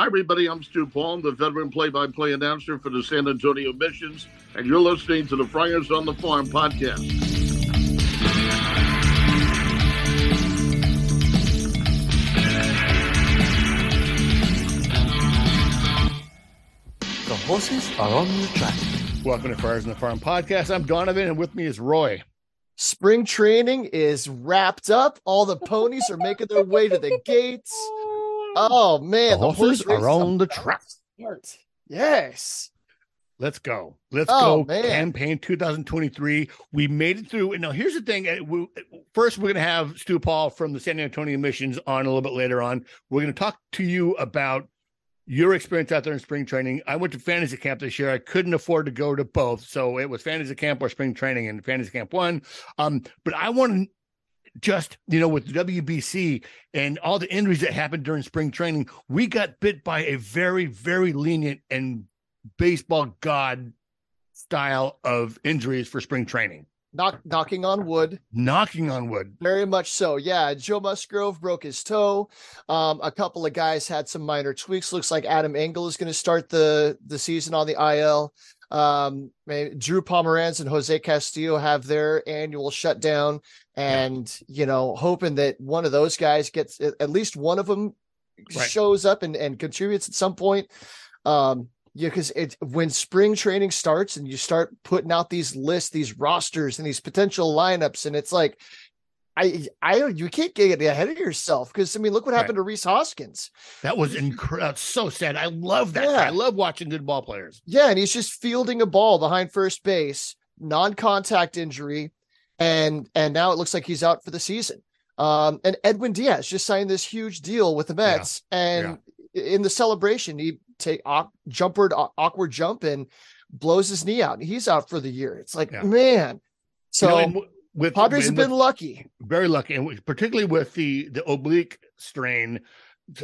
Hi, everybody. I'm Stu Paul, the veteran play by play announcer for the San Antonio Missions, and you're listening to the Friars on the Farm podcast. The horses are on the track. Welcome to Friars on the Farm podcast. I'm Donavan, and with me is Roy. Spring training is wrapped up. All the ponies are making their way to the gates. Oh man, The horses horse are on the track. start. Yes. Let's go. Let's Oh, go. man. Campaign 2023. We made it through. And now here's the thing. uh, First, we're going to have Stu Paul from the San Antonio Missions on a little bit later on. We're going to talk to you about your experience out there in spring training. I went to fantasy camp this year. I couldn't afford to go to both. So it was fantasy camp or spring training and fantasy camp one. Um, but I want to just, you know, with the WBC and all the injuries that happened during spring training, we got bit by a very, very lenient and baseball god style of injuries for spring training. Knock, knocking on wood. Knocking on wood. Very much so. Yeah. Joe Musgrove broke his toe. Um, a couple of guys had some minor tweaks. Looks like Adam Engel is going to start the the season on the IL. Um, Drew Pomeranz and Jose Castillo have their annual shutdown, and you know, hoping that one of those guys gets at at least one of them Right. shows up and and contributes at some point. Um, yeah, because it when spring training starts and you start putting out these lists, these rosters, and these potential lineups, and it's like, I, I, you can't get ahead of yourself because I mean, look what happened to Rhys Hoskins. That was incredible. So sad. I love that. Yeah. I love watching good ball players. Yeah, and he's just fielding a ball behind first base, non-contact injury, and and now it looks like he's out for the season. Um, and Edwin Diaz just signed this huge deal with the Mets, and in the celebration, he take awk- jumpered awkward jump and blows his knee out. and He's out for the year. It's like Yeah. man. So You know, with Padres have been with- lucky. very lucky, and particularly with the the oblique strain,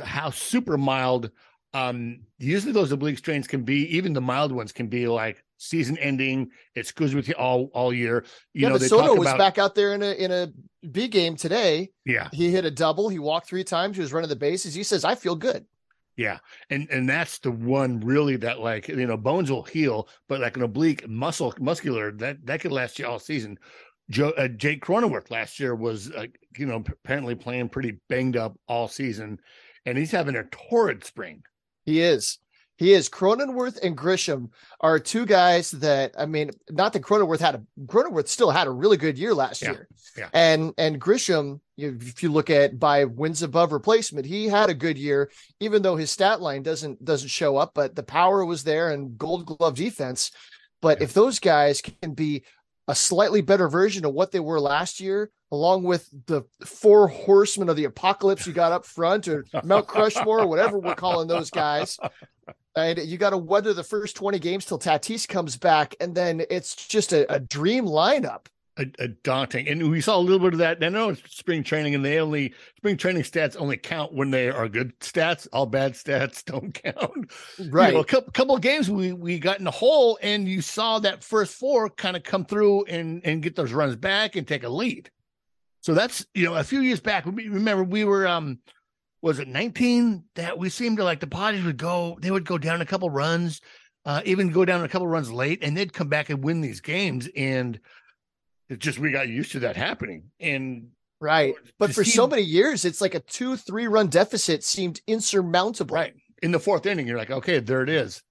how super mild. Um, usually those oblique strains can be, even the mild ones can be like season ending. It screws with you all all year. You yeah, know, but Soto was about back out there in a in a B game today. yeah, He hit a double. He walked three times. He was running the bases. He says, "I feel good." yeah, and and that's the one really that like you know bones will heal, but like an oblique muscle muscular that that could last you all season. Joe uh, Jake Cronenworth last year was uh, you know apparently playing pretty banged up all season, and he's having a torrid spring. He is. He is. Cronenworth and Grisham are two guys that I mean, not that Cronenworth had a Cronenworth still had a really good year last Yeah, year. yeah. And and Grisham, if you look at by wins above replacement, he had a good year, even though his stat line doesn't doesn't show up, but the power was there and gold glove defense. But Yeah. if those guys can be a slightly better version of what they were last year, along with the four horsemen of the apocalypse you got up front, or Mount Crushmore, or whatever we're calling those guys. And you got to weather the first 20 games till Tatis comes back, and then it's just a, a dream lineup. A, a daunting. And we saw a little bit of that. I know it's spring training, and they only spring training stats only count when they are good stats. All bad stats don't count. Right. You know, a couple, couple of games we we got in the hole, and you saw that first four kind of come through and and get those runs back and take a lead. So that's you know a few years back. we- Remember we were um was it 19 that we seemed to like the Padres would go they would go down a couple runs, uh, even go down a couple runs late, and they'd come back and win these games. And it's just we got used to that happening. And Right. But for see- so many years, it's like a two, three run deficit seemed insurmountable. right in the fourth inning, you're like, okay, there it is.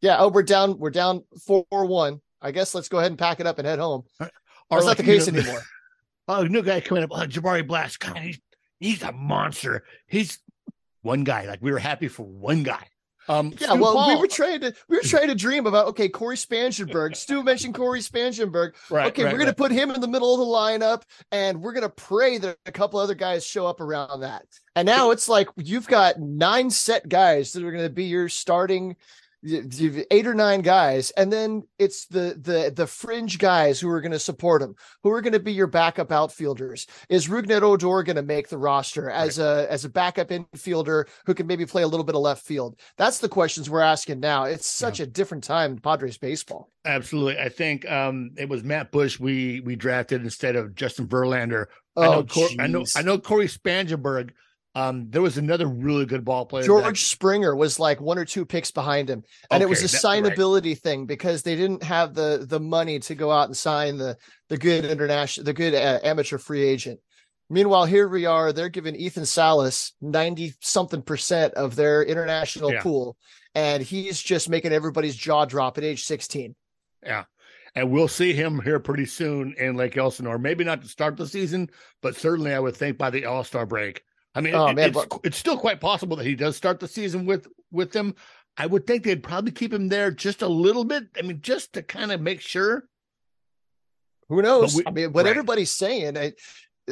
Yeah. Oh, we're down, we're down four one. I guess let's go ahead and pack it up and head home. Or That's like, not the you case know, anymore. Oh, new guy coming up. Oh, Jabari Blash. God, he's he's a monster. He's one guy. Like we were happy for one guy. Um, Yeah, Stu well, we were trying to we were trying to dream about okay, Corey Spangenberg. Stu mentioned Corey Spangenberg. right, okay, right, we're gonna right. put him in the middle of the lineup, and we're gonna pray that a couple other guys show up around that. And now it's like you've got nine set guys that are gonna be your starting eight or nine guys, and then it's the the the fringe guys who are gonna support him, who are gonna be your backup outfielders. Is Rougned Odor gonna make the roster as a as a backup infielder who can maybe play a little bit of left field? That's the questions we're asking now. It's such a different time in Padres baseball. Absolutely. I think um it was Matt Bush we we drafted instead of Justin Verlander. I Oh, know Cor- I know. I know Corey Spangenberg Um, there was another really good ball player. George that- Springer was like one or two picks behind him, and it was a that- right. signability thing because they didn't have the the money to go out and sign the the good international, the good uh, amateur free agent. Meanwhile, here we are. They're giving Ethan Salas ninety something percent of their international Yeah. pool, and he's just making everybody's jaw drop at age sixteen. Yeah, and we'll see him here pretty soon in Lake Elsinore. Maybe not to start the season, but certainly I would think by the All Star break. I mean, Oh, it- man, it's, it's still quite possible that he does start the season with with them. I would think they'd probably keep him there just a little bit. I mean, just to kind of make sure. Who knows? we- I mean, what right. everybody's saying, I,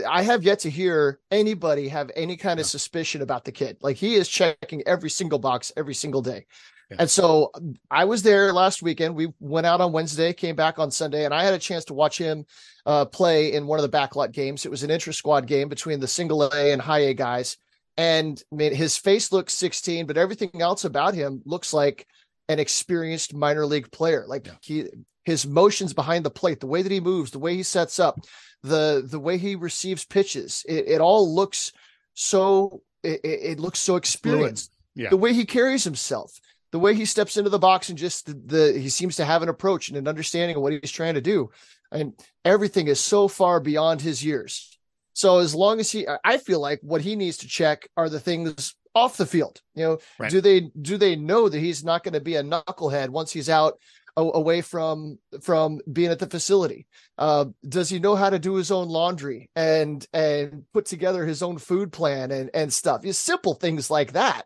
I have yet to hear anybody have any kind of suspicion about the kid. Like he is checking every single box every single day. Yeah. And so I was there last weekend. We went out on Wednesday, came back on Sunday, and I had a chance to watch him uh, play in one of the backlot games. It was an intra squad game between the single A and high A guys. And I mean, his face looks 16, but everything else about him looks like an experienced minor league player. Like Yeah. he, his motions behind the plate, the way that he moves, the way he sets up, the the way he receives pitches, it, it all looks so it, it it looks so experienced. Yeah. The way he carries himself, the way he steps into the box and just the, the he seems to have an approach and an understanding of what he's trying to do. And everything is so far beyond his years. So as long as he I- feel like what he needs to check are the things off the field. You know, Right. do they do they know that he's not going to be a knucklehead once he's out away from from being at the facility uh does he know how to do his own laundry and and put together his own food plan and and stuff just simple things like that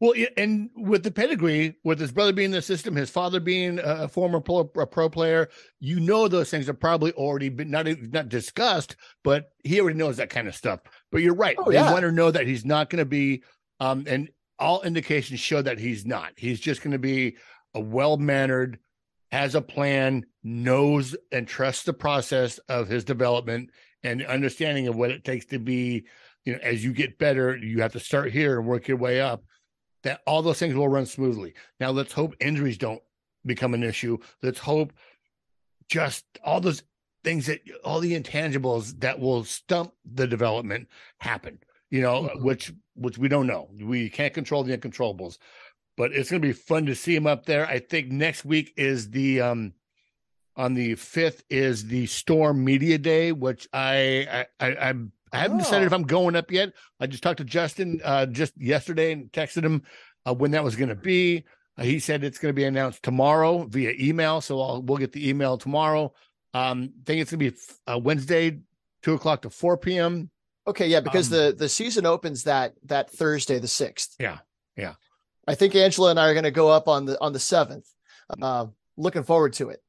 Well, and with the pedigree, with his brother being in the system, his father being a former pro, a pro player, you know those things are probably already been not not discussed, but he already knows that kind of stuff. But you're right; Oh, they yeah. want to know that he's not going to be, um, and all indications show that he's not. He's just going to be a well mannered, has a plan, knows and trusts the process of his development and understanding of what it takes to be. You know, as you get better, you have to start here and work your way up that all those things will run smoothly. Now let's hope injuries don't become an issue. Let's hope just all those things that all the intangibles that will stump the development happen. You know, Mhm. which which we don't know. We can't control the uncontrollables. But it's going to be fun to see him up there. I think next week is the um on the 5th is the Storm Media Day, which I I, I I'm I haven't decided if Oh. I'm going up yet. I just talked to Justin uh, just yesterday and texted him uh, when that was going to be. Uh, he said it's going to be announced tomorrow via email, so I'll, we'll get the email tomorrow. Um, I think it's going to be uh, Wednesday, two o'clock to four p.m. okay yeah because Um, the the season opens that that thursday the 6th Yeah, yeah. i think angela and i are going to go up on the on the 7th uh, looking forward to it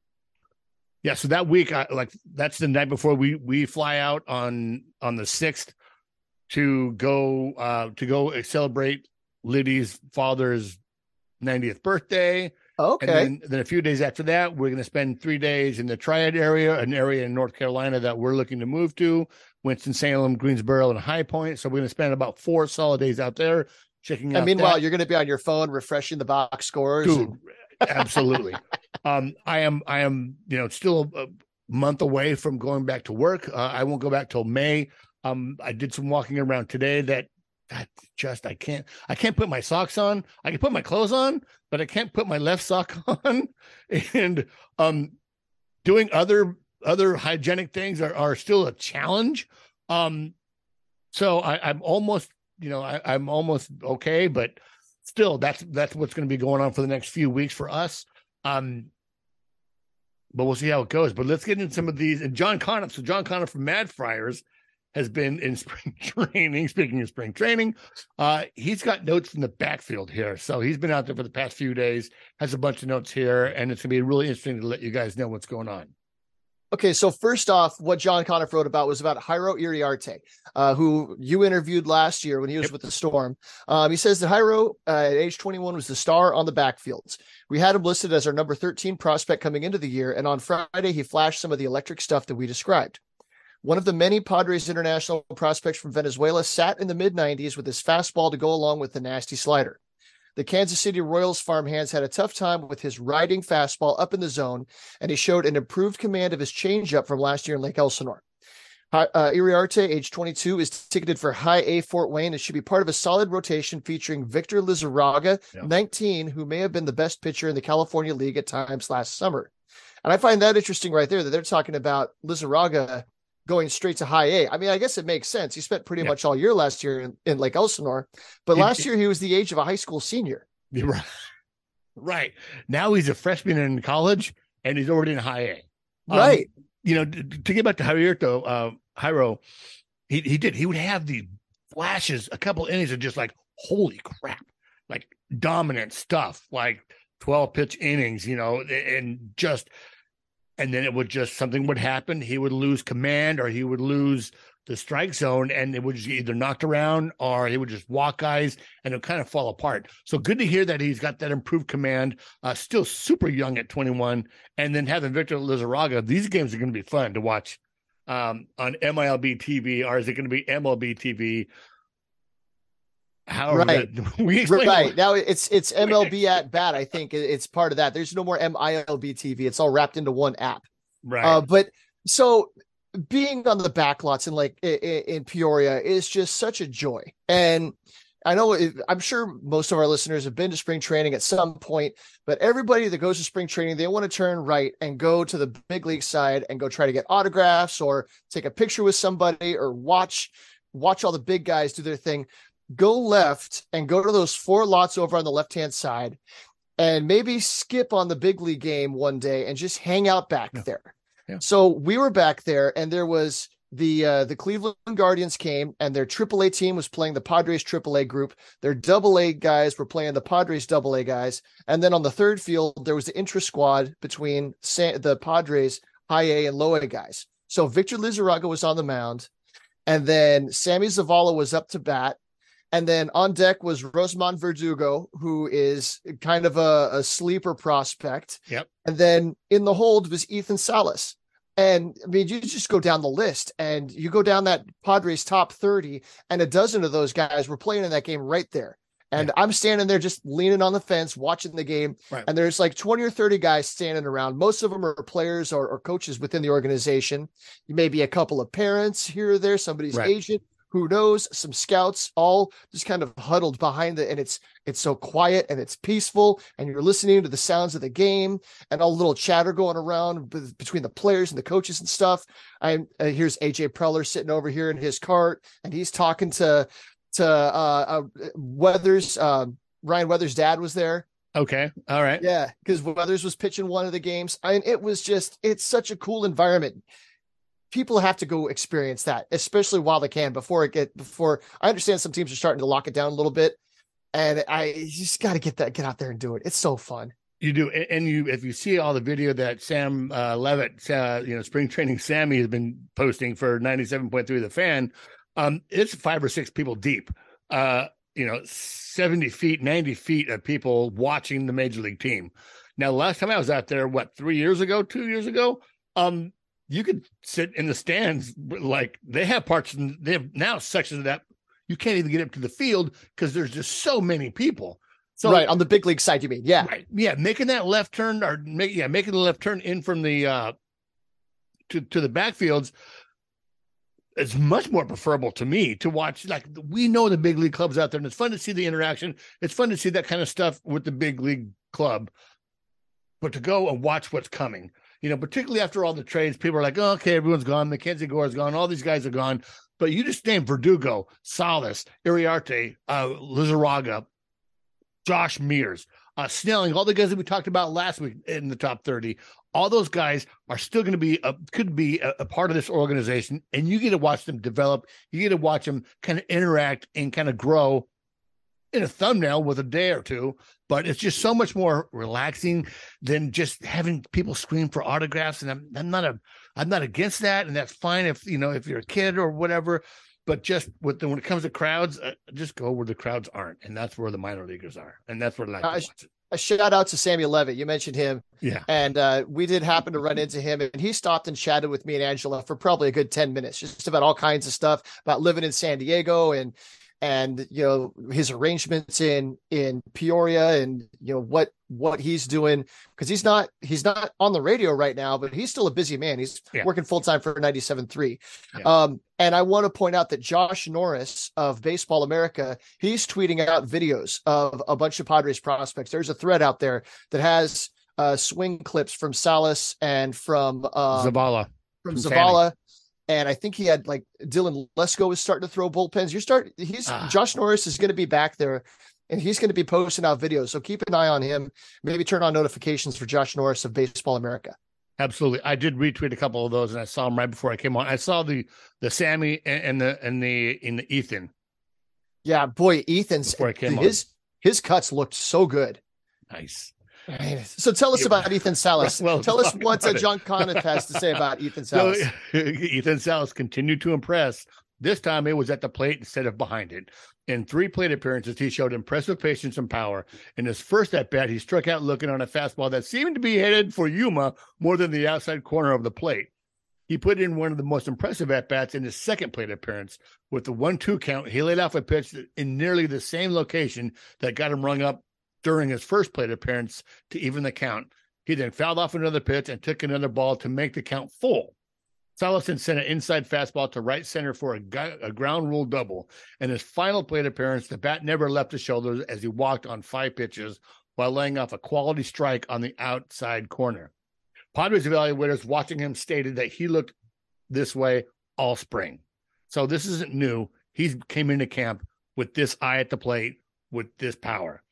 Yeah, so that week, I, like that's the night before we we fly out on on the sixth to go uh to go celebrate Liddy's father's 90th birthday. okay And then, then a few days after that, we're going to spend three days in the Triad area, an area in North Carolina that we're looking to move to, Winston-Salem, Greensboro, and High Point. So we're going to spend about four solid days out there checking out. and meanwhile that. you're going to be on your phone refreshing the box scores dude and- absolutely. Um i am i am you know still a month away from going back to work. Uh, i won't go back till may. Um i did some walking around today that that just i can't i can't put my socks on. I can put my clothes on but i can't put my left sock on. And um doing other other hygienic things are, are still a challenge. Um so I, i'm almost you know I, i'm almost okay but still that's that's what's going to be going on for the next few weeks for us. Um but we'll see how it goes. But let's get into some of these and john conniff so john conniff from mad friars has been in spring training speaking of spring training uh he's got notes from the backfield here. So he's been out there for the past few days has a bunch of notes here and it's going to be really interesting to let you guys know what's going on Okay, so first off, what John Conniff wrote about was about Jairo Iriarte, uh, who you interviewed last year when he was Yep. with the Storm. Um, he says that Jairo, uh, at age 21, was the star on the backfields. We had him listed as our number 13 prospect coming into the year, and on Friday, he flashed some of the electric stuff that we described. One of the many Padres international prospects from Venezuela sat in the mid 90s with his fastball to go along with the nasty slider. The Kansas City Royals farmhands had a tough time with his riding fastball up in the zone, and he showed an improved command of his changeup from last year in Lake Elsinore. Uh, Iriarte, age 22, is ticketed for High A Fort Wayne and should be part of a solid rotation featuring Victor Lizarraga, Yeah. 19, who may have been the best pitcher in the California League at times last summer. And I find that interesting right there that they're talking about Lizarraga going straight to High A. I mean, I guess it makes sense. He spent pretty Yeah. much all year last year in, in Lake Elsinore, but last year he was the age of a high school senior. Right. Right. Now he's a freshman in college and he's already in high A. Um, Right. You know, to, to get back to Javier, though, uh, Jairo, he, he did. He would have the flashes, a couple innings of just like, holy crap, like dominant stuff, like 12 pitch innings, you know, and just, and then it would just, something would happen. He would lose command or he would lose the strike zone and it would just either knocked around or he would just walk guys and it'll kind of fall apart. So good to hear that he's got that improved command. Uh, still super young at 21, and then having Victor Lizarraga. These games are going to be fun to watch um, on MILB TV, or is it going to be MLB TV? However, Right. that- we Right now, it's it's MLB at bat. I think it's part of that. There's no more MILB TV. It's all wrapped into one app. right? Uh, but so being on the back lots in like i- i- in Peoria is just such a joy. And I know I'm sure most of our listeners have been to spring training at some point, but everybody that goes to spring training, they want to turn right and go to the big league side and go try to get autographs or take a picture with somebody or watch watch all the big guys do their thing. Go left and go to those four lots over on the left hand side and maybe skip on the big league game one day and just hang out back Yeah. there. Yeah. So we were back there, and there was the uh, the Cleveland Guardians came, and their AAA team was playing the Padres AAA group. Their Double A guys were playing the Padres Double A guys, and then on the third field there was the intra squad between Sa- the Padres High A and Low A guys. So Victor Lizarraga was on the mound, and then Sammy Zavala was up to bat. And then on deck was Rosman Verdugo, who is kind of a, a sleeper prospect. Yep. And then in the hold was Ethan Salas. And I mean, you just go down the list and you go down that Padres top 30, and a dozen of those guys were playing in that game right there. And I'm standing there just leaning on the fence, watching the game. Right. And there's like 20 or 30 guys standing around. Most of them are players or, or coaches within the organization. You may be a couple of parents here or there, somebody's Right. agent, who knows, some scouts, all just kind of huddled behind it. And it's it's so quiet and it's peaceful, and you're listening to the sounds of the game and all the little chatter going around be- between the players and the coaches and stuff. I uh, here's AJ Preller sitting over here in his cart, and he's talking to to uh, uh Weathers. Um, Ryan Weathers' dad was there. okay, all right. Yeah, because Weathers was pitching one of the games. Mean, it was just it's such a cool environment. People have to go experience that, especially while they can before it get before. I understand some teams are starting to lock it down a little bit, and I just got to get that get out there and do it. It's so fun. You do, and you if you see all the video that Sam uh, Levitt, uh, you know, spring training Sammy has been posting for ninety seven point three the fan, um, it's five or six people deep. Uh, you know, seventy feet, ninety feet of people watching the major league team. Now, last time I was out there, what three years ago, two years ago, um, you could sit in the stands like they have parts, and they have now sections of that you can't even get up to the field because there's just so many people. So right on the big league side, you mean? Yeah, Right. Yeah, making that left turn or make yeah, making the left turn in from the uh to to the backfields is much more preferable to me to watch like we know the big league clubs out there and it's fun to see the interaction. It's fun to see that kind of stuff with the big league club. But to go and watch what's coming, you know, particularly after all the trades, people are like, oh, okay, everyone's gone. Mackenzie Gore's gone. All these guys are gone. But you just named Verdugo, Salas, Iriarte, uh, Lizarraga, Josh Mears, uh, Snelling, all the guys that we talked about last week in the top 30, all those guys are still going to be, a, could be a, a part of this organization. And you get to watch them develop. You get to watch them kind of interact and kind of grow in a thumbnail with a day or two. But it's just so much more relaxing than just having people scream for autographs. And I'm, I'm not a, I'm not against that. And that's fine if, you know, if you're a kid or whatever. But just with the, when it comes to crowds, uh, just go where the crowds aren't, and that's where the minor leaguers are, and that's where I like to I- watch it. a shout out to Samuel Levitt. You mentioned him, Yeah, and uh, we did happen to run into him, and he stopped and chatted with me and Angela for probably a good ten minutes, just about all kinds of stuff about living in San Diego and and you know his arrangements in in Peoria and you know what what he's doing because he's not he's not on the radio right now but he's still a busy man he's Yeah. working full time for 97.3 Yeah. um and I want to point out that Josh Norris of Baseball America he's tweeting out videos of a bunch of Padres prospects there's a thread out there that has uh swing clips from Salas and from uh Zavala. from from. Zavala. And I think he had like Dylan Lesko was starting to throw bullpens. You start he's Ah. Josh Norris is going to be back there and he's going to be posting out videos. So keep an eye on him. Maybe turn on notifications for Josh Norris of Baseball America. Absolutely. I did retweet a couple of those and I saw them right before I came on. I saw the the Sammy and, and the and the in the Ethan. Yeah, boy, Ethan's Before I came on. his his cuts looked so good. Nice. So tell us about Ethan Salas. Well, tell us what. John Conniff has to say about Ethan So Salas. Ethan Salas continued to impress. This time it was at the plate instead of behind it. In three plate appearances, he showed impressive patience and power. In his first at bat, he struck out looking on a fastball that seemed to be headed for Yuma more than the outside corner of the plate. He put in one of the most impressive at bats in his second plate appearance. With the one two count, he laid off a pitch in nearly the same location that got him rung up during his first plate appearance to even the count. He then fouled off another pitch and took another ball to make the count full. Salison sent an inside fastball to right center for a, gu- a ground rule double. In his final plate appearance, the bat never left his shoulders as he walked on five pitches while laying off a quality strike on the outside corner. Padres evaluators watching him stated that he looked this way all spring. So this isn't new. He came into camp with this eye at the plate, with this power,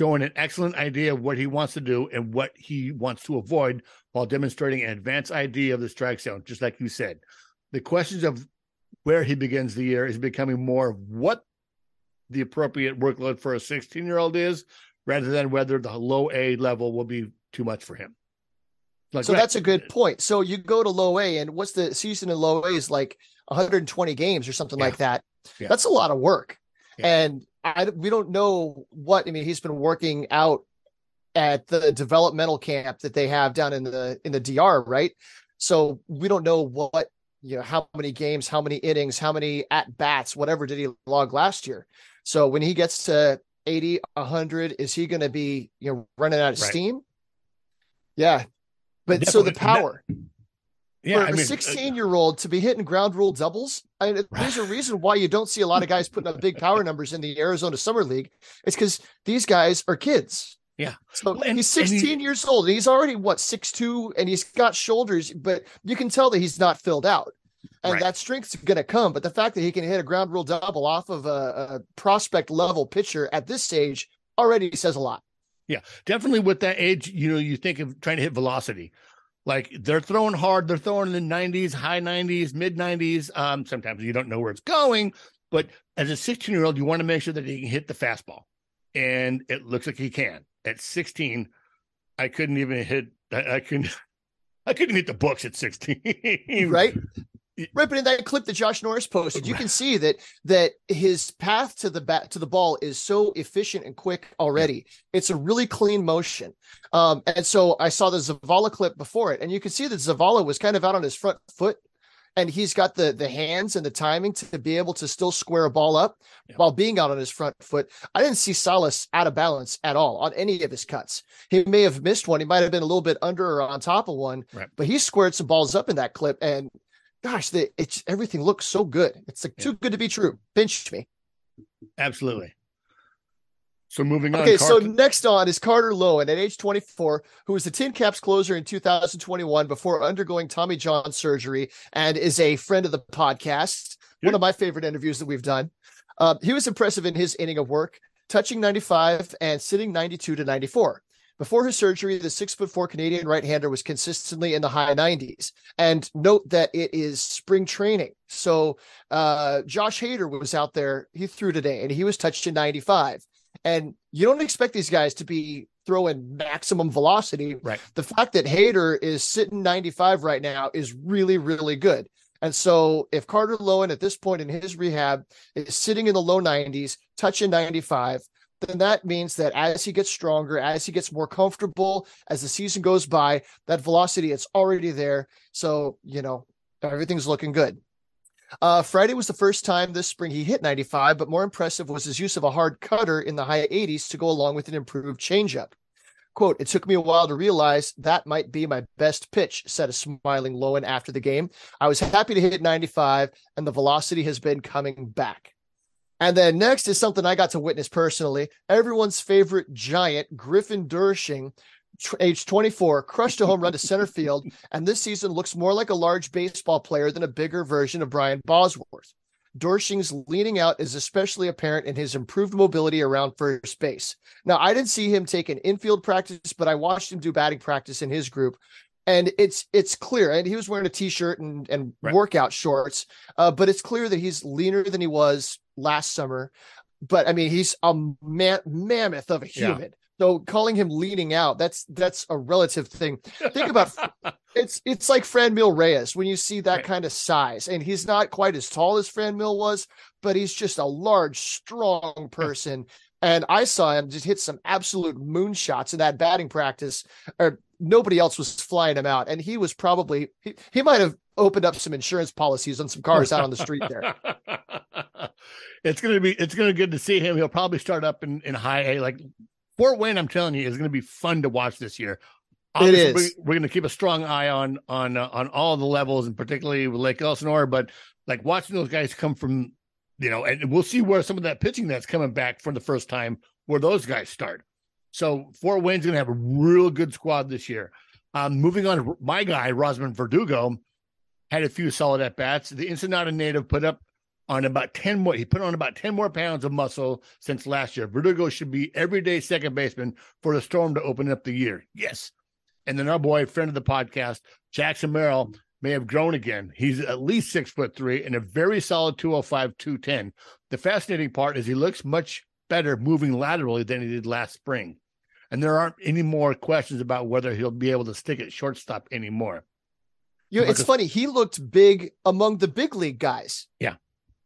showing an excellent idea of what he wants to do and what he wants to avoid while demonstrating an advanced idea of the strike zone, just like you said. The questions of where he begins the year is becoming more of what the appropriate workload for a 16 year old is rather than whether the low A level will be too much for him. Like, So right. that's a good point. So you go to low A, and what's the season in low A is like 120 games or something Yeah. like that. Yeah. That's a lot of work, Yeah. and I we don't know what I mean. He's been working out at the developmental camp that they have down in the in the DR, right? So we don't know what you know how many games, how many innings, how many at bats, whatever did he log last year. So when he gets to 80, 100, is he going to be you know running out of Right. steam? Yeah. But so the Definitely. power yeah, for I a mean, uh, 16 year old to be hitting ground rule doubles, I mean, there's a reason why you don't see a lot of guys putting up big power numbers in the Arizona Summer League. It's because these guys are kids. Yeah. So and- he's and he- 16 years old. And he's already what 6'2 and he's got shoulders, but you can tell that he's not filled out. And Right. that strength's going to come. But the fact that he can hit a ground rule double off of a, a prospect level pitcher at this stage already says a lot. Yeah, definitely with that age, you know, you think of trying to hit velocity. Like they're throwing hard, they're throwing in the 90s, high 90s, mid 90s. Um, sometimes you don't know where it's going, but as a 16 year old, you want to make sure that he can hit the fastball. And it looks like he can. At 16, I couldn't even hit I, I couldn't I couldn't hit the books at 16. right right but in that clip that josh norris posted you can see that that his path to the bat to the ball is so efficient and quick already it's a really clean motion um and so i saw the zavala clip before it and you can see that zavala was kind of out on his front foot and he's got the the hands and the timing to be able to still square a ball up Yeah. while being out on his front foot. I didn't see Salas out of balance at all on any of his cuts. He may have missed one. He might have been a little bit under or on top of one, Right. but he squared some balls up in that clip. And gosh, the, it's everything looks so good. It's like Yeah. too good to be true. Pinch me. Absolutely. So moving on. Okay, so next on is Carter Loewen at age 24, who was the Tin Caps closer in 2021 before undergoing Tommy John surgery and is a friend of the podcast. One of my favorite interviews that we've done. Uh, he was impressive in his inning of work, touching 95 and sitting 92 to 94. Before his surgery, the six foot four Canadian right hander was consistently in the high 90s. And note that it is spring training. So uh, Josh Hader was out there. He threw today and he was touched to 95. And you don't expect these guys to be throwing maximum velocity. Right. The fact that Hader is sitting 95 right now is really, really good. And so if Carter Loewen at this point in his rehab is sitting in the low 90s, touching 95, then that means that as he gets stronger, as he gets more comfortable, as the season goes by, that velocity it's already there. So, you know, everything's looking good. Uh, Friday was the first time this spring he hit 95, but more impressive was his use of a hard cutter in the high 80s to go along with an improved changeup. Quote, it took me a while to realize that might be my best pitch, said a smiling Loewen after the game. I was happy to hit 95, and the velocity has been coming back. And then next is something I got to witness personally. Everyone's favorite giant, Griffin Doersching, age 24, crushed a home run to center field, and this season looks more like a large baseball player than a bigger version of Brian Bosworth. Doersching's leaning out is especially apparent in his improved mobility around first base. Now, I didn't see him take an infield practice, but I watched him do batting practice in his group. And it's it's clear, and he was wearing a t-shirt and, and Right. workout shorts, uh, but it's clear that he's leaner than he was last summer. But I mean, he's a ma- mammoth of a Yeah. human. So calling him leaning out, that's that's a relative thing. Think about it's it's like Franmil Reyes when you see that Right. kind of size, and he's not quite as tall as fran Franmil was, but he's just a large, strong person. And I saw him just hit some absolute moonshots in that batting practice, or nobody else was flying him out. And he was probably he, he might have opened up some insurance policies on some cars out on the street there. it's gonna be it's gonna be good to see him. He'll probably start up in, in high A. Like Fort Wayne, I'm telling you, is gonna be fun to watch this year. is. We, we're gonna keep a strong eye on on uh, on all the levels, and particularly with Lake Elsinore. But like watching those guys come from, you know, and we'll see where some of that pitching that's coming back for the first time, where those guys start. So Fort Wayne's gonna have a real good squad this year. Um, moving on, my guy Rosman Verdugo had a few solid at bats. The Ensenada native put up on about 10 more. He put on about 10 more pounds of muscle since last year. Verdugo should be everyday second baseman for the Storm to open up the year. Yes. And then our boy, friend of the podcast, Jackson Merrill, may have grown again. He's at least six foot three and a very solid 205, 210. The fascinating part is he looks much better moving laterally than he did last spring. And there aren't any more questions about whether he'll be able to stick at shortstop anymore. You know, it's funny. He looked big among the big league guys. Yeah.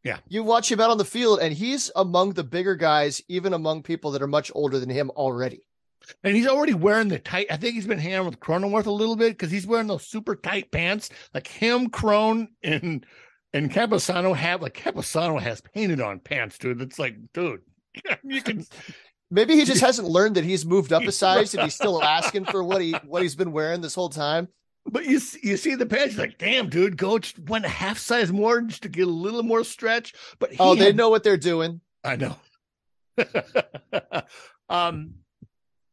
Yeah. You watch him out on the field, and he's among the bigger guys, even among people that are much older than him already. And he's already wearing the tight. I think he's been hanging with Cronenworth a little bit because he's wearing those super tight pants. Like him, Crone, and and Campusano have like Campusano has painted on pants, dude. It's like, dude, you can. Maybe he just hasn't learned that he's moved up a size, and he's still asking for what he what he's been wearing this whole time. But you see- you see the pants, like, damn, dude, go just went a half size more just to get a little more stretch. But he Oh, they had- know what they're doing. I know. um,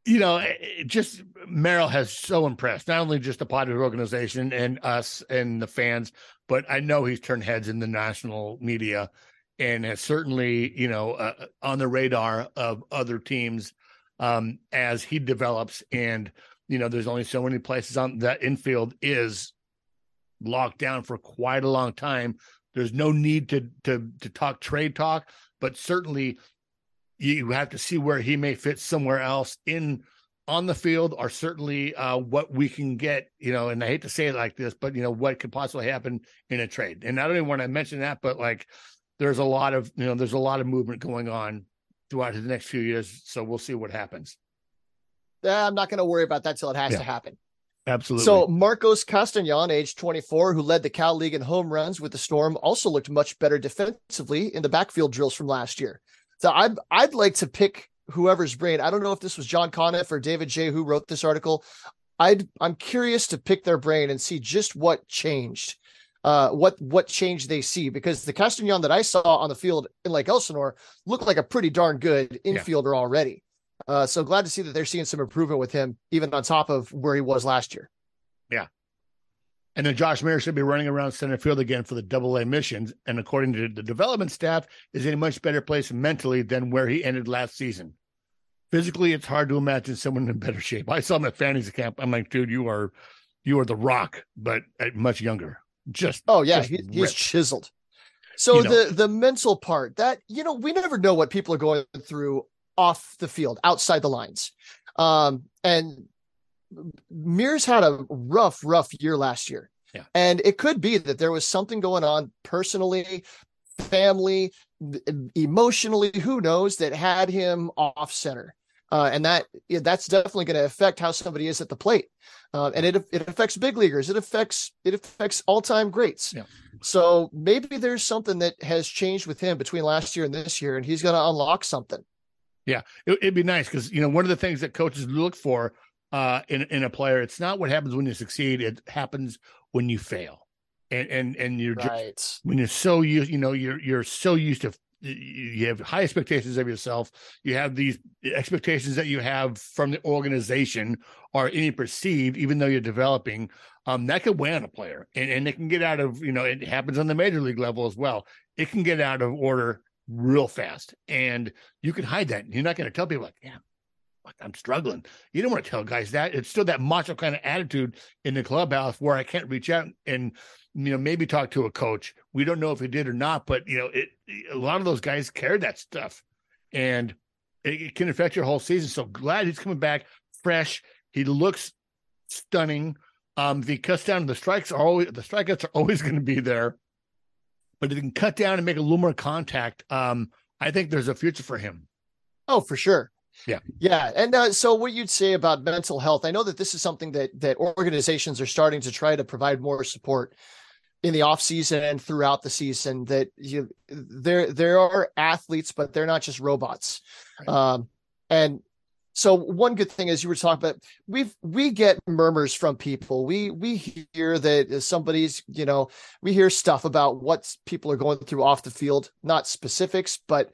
you know, it, it just Merrill has so impressed not only just the Padres organization and us and the fans, but I know he's turned heads in the national media and has certainly, you know, uh, on the radar of other teams um, as he develops. And you know, there's only so many places on that infield is locked down for quite a long time. There's no need to to to talk trade talk, but certainly you have to see where he may fit somewhere else in on the field are certainly uh, what we can get, you know, and I hate to say it like this, but you know, what could possibly happen in a trade. And I don't even want to mention that, but like there's a lot of, you know, there's a lot of movement going on throughout the next few years. So we'll see what happens. I'm not going to worry about that till it has Yeah. to happen. Absolutely. So Marcos Castañon, age 24, who led the Cal League in home runs with the Storm, also looked much better defensively in the backfield drills from last year. So I'd I'd like to pick whoever's brain. I don't know if this was John Conniff or David J who wrote this article. I'd I'm curious to pick their brain and see just what changed. Uh, what what change they see because the Castañon that I saw on the field in Lake Elsinore looked like a pretty darn good Yeah. infielder already. Uh, so glad to see that they're seeing some improvement with him, even on top of where he was last year. Yeah. And then Josh Mears should be running around center field again for the double A missions. And according to the development staff, is in a much better place mentally than where he ended last season. Physically, it's hard to imagine someone in better shape. I saw him at Fanny's camp. I'm like, dude, you are you are the rock, but uh, much younger. Just Oh yeah, just he, he's chiseled. So You know. the the mental part that you know we never know what people are going through off the field, outside the lines, um, and Mears had a rough, rough year last year, Yeah. and it could be that there was something going on personally, family, emotionally, who knows, that had him off center. Uh, and that yeah, that's definitely going to affect how somebody is at the plate, uh, and it it affects big leaguers. It affects it affects all time greats. Yeah. So maybe there's something that has changed with him between last year and this year, and he's going to unlock something. Yeah, it, would be nice because you know one of the things that coaches look for uh, in in a player, it's not what happens when you succeed; it happens when you fail, and and and you're right. just when you're so used, you know, you're you're so used to you have high expectations of yourself. You have these expectations that you have from the organization or any perceived, even though you're developing. Um, that could weigh on a player, and and it can get out of you know it happens on the major league level as well. It can get out of order real fast. And you can hide that. You're not going to tell people like, yeah, I'm struggling. You don't want to tell guys that. It's still that macho kind of attitude in the clubhouse where I can't reach out and you know maybe talk to a coach. We don't know if he did or not, but you know, it a lot of those guys care that stuff, and it, it can affect your whole season. So glad he's coming back fresh. He looks stunning. Um, if he cuts down the strikes are always the strikeouts are always going to be there but if he can cut down and make a little more contact, um, I think there's a future for him. Oh, for sure. Yeah. Yeah. And uh, so what you'd say about mental health, I know that this is something that that organizations are starting to try to provide more support in the off season and throughout the season that you there there are athletes, but they're not just robots. Right. Um, and so one good thing is you were talking about we've we get murmurs from people we we hear that somebody's you know we hear stuff about what people are going through off the field not specifics but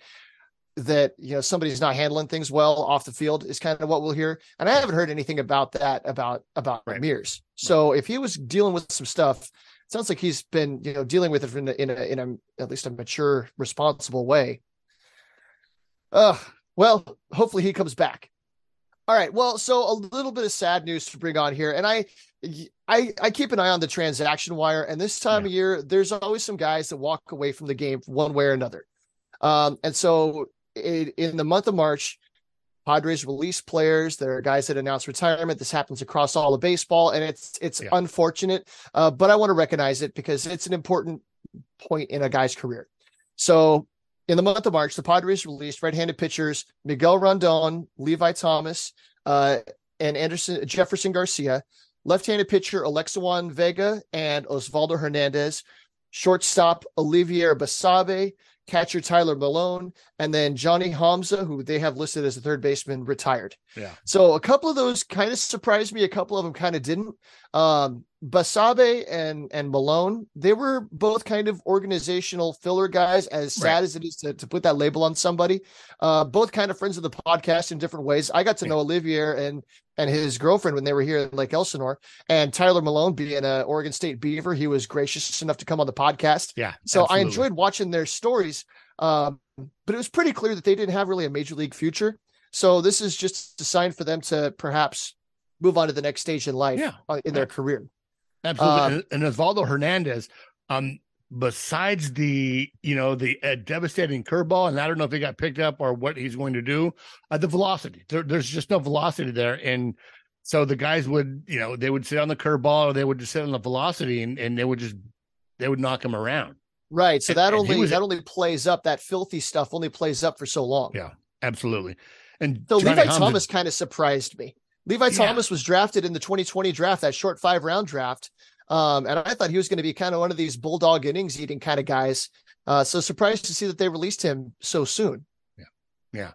that you know somebody's not handling things well off the field is kind of what we'll hear and i haven't heard anything about that about about right. Mears. so right. if he was dealing with some stuff it sounds like he's been you know dealing with it in a, in a, in a at least a mature responsible way uh well hopefully he comes back all right. Well, so a little bit of sad news to bring on here, and I, I, I keep an eye on the transaction wire, and this time yeah. of year, there's always some guys that walk away from the game one way or another. Um, and so it, in the month of March, Padres release players. There are guys that announce retirement. This happens across all of baseball, and it's it's yeah. unfortunate, uh, but I want to recognize it because it's an important point in a guy's career. So in the month of March, the Padres released right-handed pitchers Miguel Rondon, Levi Thomas, uh, and Anderson Jefferson Garcia, left-handed pitcher Alexa Juan Vega and Osvaldo Hernandez, shortstop Olivier Basabe, catcher Tyler Malone, and then Johnny Homza, who they have listed as a third baseman, retired. Yeah. So a couple of those kind of surprised me. A couple of them kind of didn't. Um, Basabe and and Malone, they were both kind of organizational filler guys. As sad right. as it is to, to put that label on somebody, uh, both kind of friends of the podcast in different ways. I got to yeah. know Olivier and and his girlfriend when they were here in Lake Elsinore, and Tyler Malone being a Oregon State Beaver, he was gracious enough to come on the podcast. Yeah, so absolutely. I enjoyed watching their stories. Um, but it was pretty clear that they didn't have really a major league future. So this is just a sign for them to perhaps move on to the next stage in life yeah. Uh, in their career. Absolutely. Um, and, and Osvaldo Hernandez, um, besides the you know the uh, devastating curveball, and I don't know if he got picked up or what he's going to do, uh, the velocity. There, there's just no velocity there, and so the guys would you know they would sit on the curveball or they would just sit on the velocity, and and they would just they would knock him around. Right. So that and, only was, that only plays up that filthy stuff only plays up for so long. Yeah, absolutely. And so Johnny Levi Thomas kind of surprised me. Levi yeah. Thomas was drafted in the 2020 draft, that short five round draft. Um, and I thought he was going to be kind of one of these bulldog innings eating kind of guys. Uh, so surprised to see that they released him so soon. Yeah. Yeah.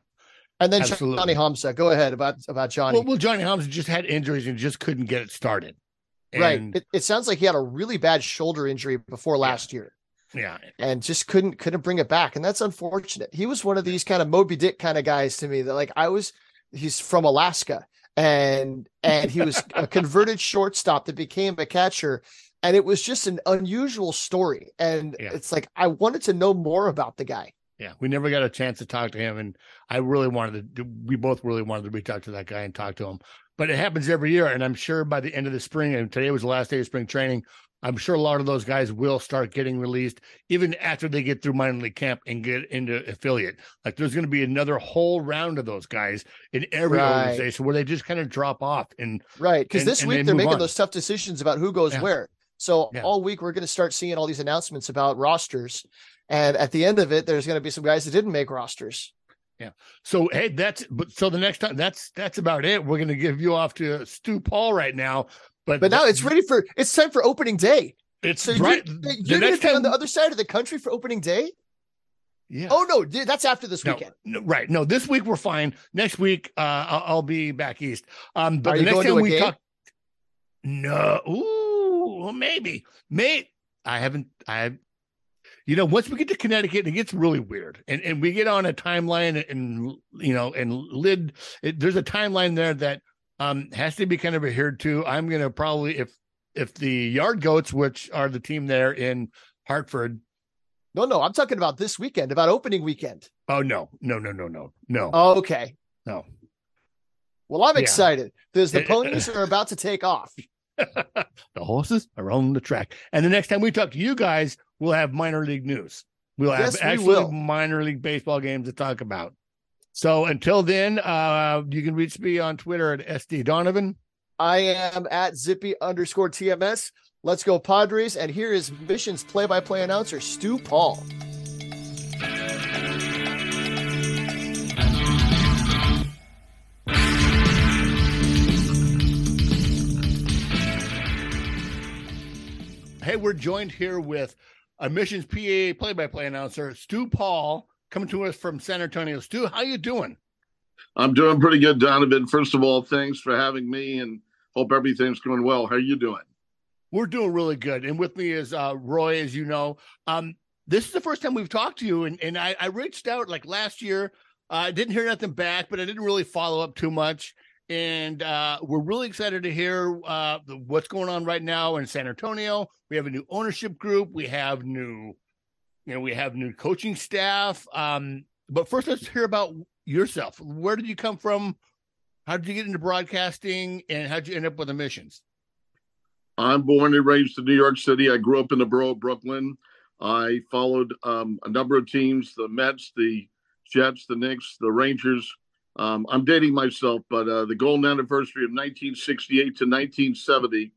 And then Absolutely. Johnny Homza, go ahead about about Johnny. Well, well, Johnny Homza just had injuries and just couldn't get it started. And... right. It, it, sounds like he had a really bad shoulder injury before last yeah. year. Yeah. And just couldn't couldn't bring it back. And that's unfortunate. He was one of these kind of Moby Dick kind of guys to me that like I was he's from Alaska and and he was a converted shortstop that became a catcher. And it was just an unusual story. And yeah. it's like i wanted to know more about the guy. Yeah we never got a chance to talk to him. And i really wanted to we both really wanted to reach out to that guy and talk to him. But it happens every year. And i'm sure by the end of the spring and today was the last day of spring training I'm sure a lot of those guys will start getting released even after they get through minor league camp and get into affiliate. Like there's going to be another whole round of those guys in every right. organization where they just kind of drop off and right because this week they're making on. those tough decisions about who goes yeah. where. So yeah. all week we're going to start seeing all these announcements about rosters, and at the end of it, there's going to be some guys that didn't make rosters. Yeah. So hey, that's but so the next time that's that's about it. We're gonna give you off to Stu Paul right now. But but now it's ready for it's time for opening day. It's So right. you're, you're to be on the other side of the country for opening day? yeah. Oh no, that's after this No, weekend. no, right. No, this week we're fine. Next week, uh, I'll, I'll be back east. Um, but Are the next time we game? talk, no, ooh, maybe, may I haven't, I, you know, once we get to Connecticut, it gets really weird, and and we get on a timeline, and you know, and lid, it, there's a timeline there that um has to be kind of adhered to. I'm gonna probably if if the Yard Goats, which are the team there in Hartford. No, no, I'm talking about this weekend, about opening weekend. Oh no, no, no, no, no, no, Oh, okay. no. Well, I'm Yeah. excited because the ponies are about to take off. the horses are on the track. And the next time we talk to you guys, we'll have minor league news. We'll have Yes, we will. minor league baseball games to talk about. So until then, uh, you can reach me on Twitter at SD Donavan. I am at zippy underscore TMS. Let's go Padres. And here is Mission's play by play announcer, Stu Paul. Hey, we're joined here with a Missions PA play-by-play announcer, Stu Paul, coming to us from San Antonio. Stu, how you doing? I'm doing pretty good, Donavan. First of all, thanks for having me and hope everything's going well. How are you doing? We're doing really good. And with me is uh, Roy, as you know. Um, this is the first time we've talked to you, and, and I, I reached out like last year. I didn't hear nothing back, but I didn't really follow up too much. And uh, we're really excited to hear uh, the, what's going on right now in San Antonio. We have a new ownership group. We have new, you know, we have new coaching staff. Um, but first, let's hear about yourself. Where did you come from? How did you get into broadcasting, and how did you end up with Missions? I'm born and raised in New York City. I grew up in the borough of Brooklyn. I followed um, a number of teams: the Mets, the Jets, the Knicks, the Rangers. Um, I'm dating myself, but uh, the golden anniversary of 1968 to 1970,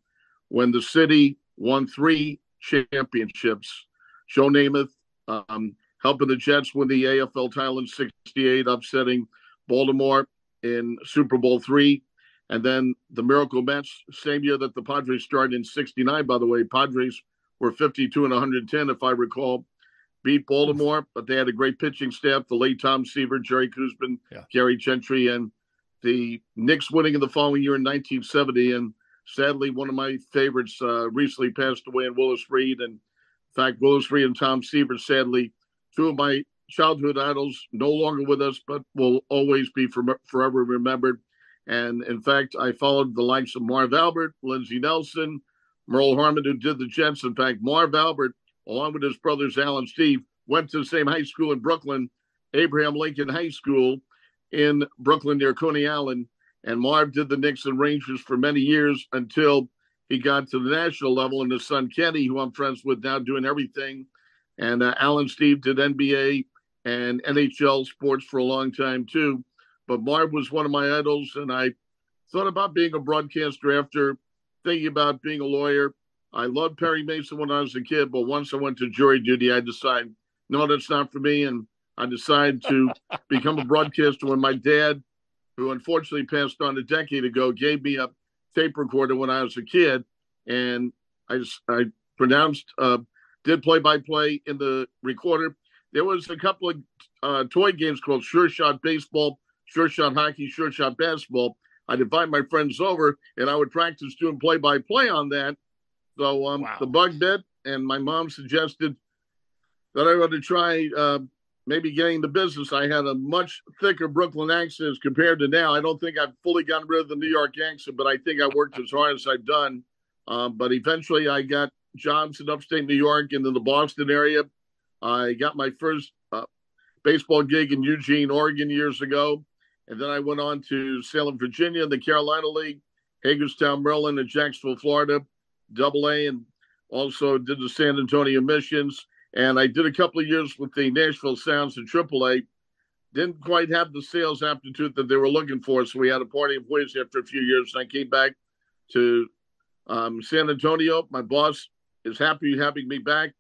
when the city won three championships. Joe Namath um, helping the Jets win the AFL title in '68, upsetting Baltimore in Super Bowl three, and then the Miracle Mets, same year that the Padres started in '69. By the way, Padres were 52 and 110, if I recall. Beat Baltimore, but they had a great pitching staff. The late Tom Seaver, Jerry Koosman, Yeah. Gary Gentry, and the Knicks winning in the following year in 1970. And sadly, one of my favorites uh, recently passed away in Willis Reed. And in fact, Willis Reed and Tom Seaver, sadly, two of my childhood idols, no longer with us, but will always be for, forever remembered. And in fact, I followed the likes of Marv Albert, Lindsey Nelson, Merle Harmon, who did the Jets. In fact, Marv Albert, along with his brothers Al and Steve, went to the same high school in Brooklyn, Abraham Lincoln High School in Brooklyn near Coney Island. And Marv did the Knicks and Rangers for many years until he got to the national level. And his son Kenny, who I'm friends with now, doing everything. And uh, Alan Steve did NBA and NHL sports for a long time too. But Marv was one of my idols, and I thought about being a broadcaster after thinking about being a lawyer. I loved Perry Mason when I was a kid, but once I went to jury duty, I decided, no, that's not for me. And I decided to become a broadcaster when my dad, who unfortunately passed on a decade ago, gave me a tape recorder when I was a kid. And I, just, I pronounced, uh, did play by play in the recorder. There was a couple of uh, toy games called Sure Shot Baseball, Sure Shot Hockey, Sure Shot Basketball. I'd invite my friends over and I would practice doing play by play on that. So um, Wow. the bug bit, and my mom suggested that I ought to try uh, maybe getting the business. I had a much thicker Brooklyn accent as compared to now. I don't think I've fully gotten rid of the New York accent, but I think I worked as hard as I've done. Um, but eventually I got jobs in upstate New York and in the Boston area. I got my first uh, baseball gig in Eugene, Oregon years ago. And then I went on to Salem, Virginia, the Carolina League, Hagerstown, Maryland, and Jacksonville, Florida, double A, and also did the San Antonio Missions. And I did a couple of years with the Nashville Sounds in triple A. Didn't quite have the sales aptitude that they were looking for. So we had a party of ways after a few years. And I came back to um, San Antonio. My boss is happy having me back.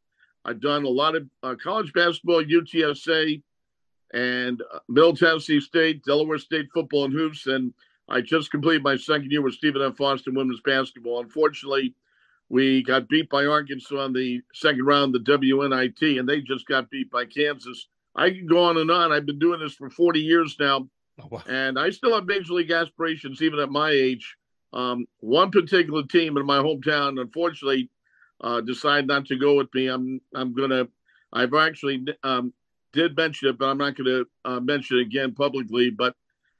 I've done a lot of uh, college basketball, UTSA, and uh, Middle Tennessee State, Delaware State football and hoops. And I just completed my second year with Stephen F. Austin women's basketball. Unfortunately, we got beat by Arkansas in the second round, the WNIT, and they just got beat by Kansas. I can go on and on. I've been doing this for 40 years now, oh, wow. and I still have major league aspirations, even at my age. Um, one particular team in my hometown, unfortunately, uh, decided not to go with me. I'm I'm gonna. I've actually um, did mention it, but I'm not going to uh, mention it again publicly. But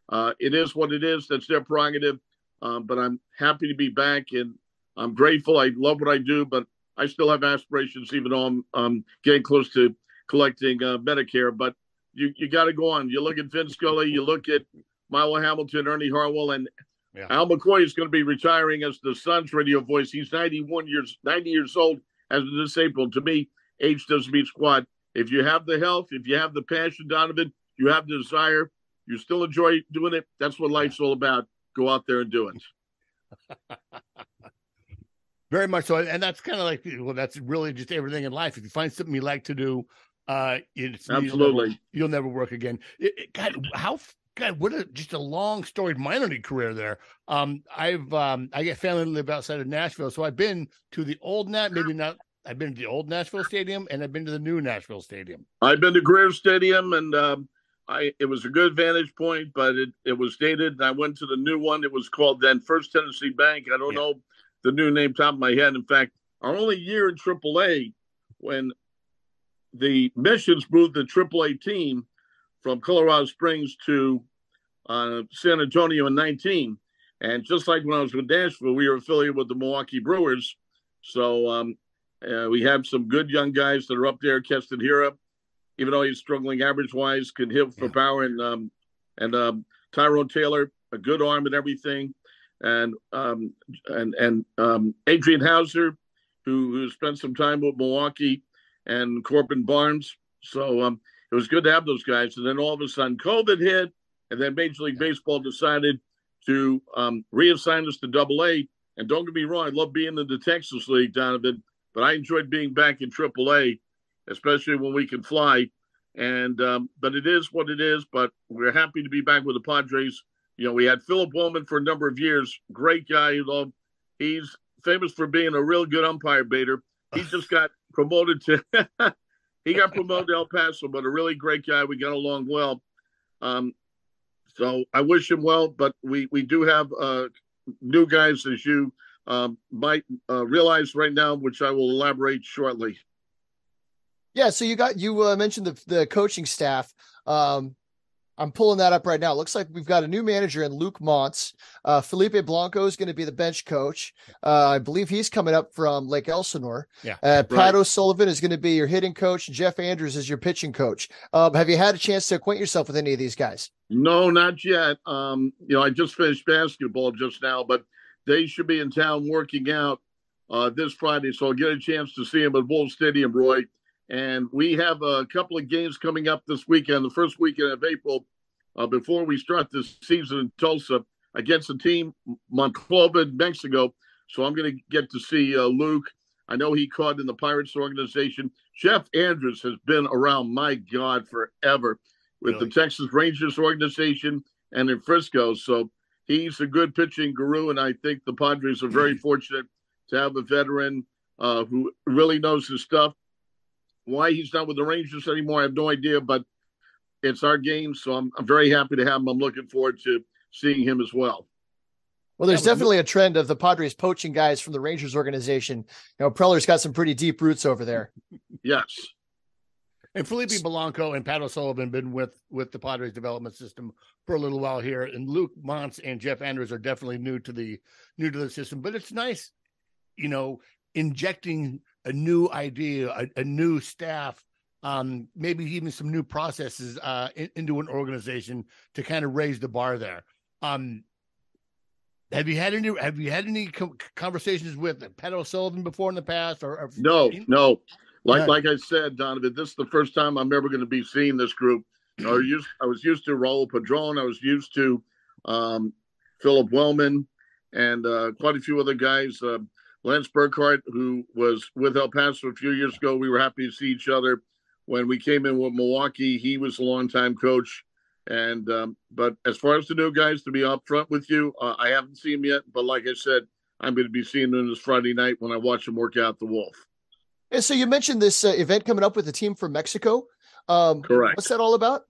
uh, it is what it is. That's their prerogative. Um, but I'm happy to be back, and I'm grateful. I love what I do, but I still have aspirations, even though I'm um, getting close to collecting uh, Medicare. But you you got to go on. You look at Vin Scully, you look at Milo Hamilton, Ernie Harwell, and yeah. Al McCoy is going to be retiring as the Suns radio voice. He's 91 years 90 years old as a disabled. To me, age doesn't mean squat. If you have the health, if you have the passion, Donavan, you have the desire, you still enjoy doing it. That's what life's all about. Go out there and do it. Very much so, and that's kind of like well, that's really just everything in life. If you find something you like to do, uh, it's absolutely you'll never, you'll never work again. It, it, God, how God, what a just a long storied minor league career there. Um, I've um, I get family live outside of Nashville, so I've been to the old Nat, maybe not. I've been to the old Nashville Stadium, and I've been to the new Nashville Stadium. I've been to Greer Stadium, and um, I it was a good vantage point, but it it was dated. And I went to the new one. It was called then First Tennessee Bank. I don't yeah. know the new name top of my head. In fact, our only year in AAA when the Missions moved the AAA team from Colorado Springs to uh, San Antonio in 19. And just like when I was with Nashville, we were affiliated with the Milwaukee Brewers. So um, uh, we have some good young guys that are up there. Keston Hiura, even though he's struggling average wise, can hit for yeah. power. And um, and um, Tyrone Taylor, a good arm and everything and um, and and um, Adrian Houser, who, who spent some time with Milwaukee, and Corbin Burnes. So um, it was good to have those guys. And then all of a sudden, COVID hit, and then Major League Baseball decided to um, reassign us to Double A. And don't get me wrong, I love being in the Texas League, Donavan, but I enjoyed being back in Triple A, especially when we can fly. And um, but it is what it is. But we're happy to be back with the Padres you know, we had Phillip Wellman for a number of years. Great guy. You know, he's famous for being a real good umpire baiter. He just got promoted to he got promoted to El Paso, but a really great guy. We got along well. Um, so I wish him well, but we we do have uh, new guys as you um, might uh, realize right now, which I will elaborate shortly. Yeah, so you got you uh, mentioned the the coaching staff. Um, I'm pulling that up right now. It looks like we've got a new manager in Luke Montz. Uh, Felipe Blanco is going to be the bench coach. Uh, I believe he's coming up from Lake Elsinore. Yeah. Uh, Pat right. O'Sullivan is going to be your hitting coach. Jeff Andrews is your pitching coach. Um, have you had a chance to acquaint yourself with any of these guys? No, not yet. Um, you know, I just finished basketball just now, but they should be in town working out uh, this Friday, so I'll get a chance to see them at Wolff Stadium, Roy. And we have a couple of games coming up this weekend, the first weekend of April, uh, before we start this season in Tulsa against the team, Monclova, Mexico. So I'm going to get to see uh, Luke. I know he caught in the Pirates organization. Jeff Andrews has been around, my God, forever with really? the Texas Rangers organization and in Frisco. So he's a good pitching guru, and I think the Padres are very fortunate to have a veteran uh, who really knows his stuff. Why he's not with the Rangers anymore, I have no idea. But it's our game, so I'm, I'm very happy to have him. I'm looking forward to seeing him as well. Well, there's definitely a trend of the Padres poaching guys from the Rangers organization. You know, Preller's got some pretty deep roots over there. yes. And Felipe Blanco and Pat O'Sullivan been with with the Padres development system for a little while here, and Luke Montz and Jeff Andrews are definitely new to the new to the system. But it's nice, you know, injecting a new idea, a, a new staff, um, maybe even some new processes uh, in, into an organization to kind of raise the bar there. Um, have you had any? Have you had any conversations with Pat O'Sullivan before in the past? Or, or no, no. Like yeah. like I said, Donavan, this is the first time I'm ever going to be seeing this group. I was used, I was used to Raul Padron. I was used to um, Phillip Wellman and uh, quite a few other guys. Uh, Lance Burkhart, who was with El Paso a few years ago, we were happy to see each other when we came in with Milwaukee. He was a longtime coach. And um, but as far as the new guys, to be upfront with you, uh, I haven't seen him yet. But like I said, I'm going to be seeing him this Friday night when I watch him work out the Wolff. And so you mentioned this uh, event coming up with a team from Mexico. Um, Correct. What's that all about?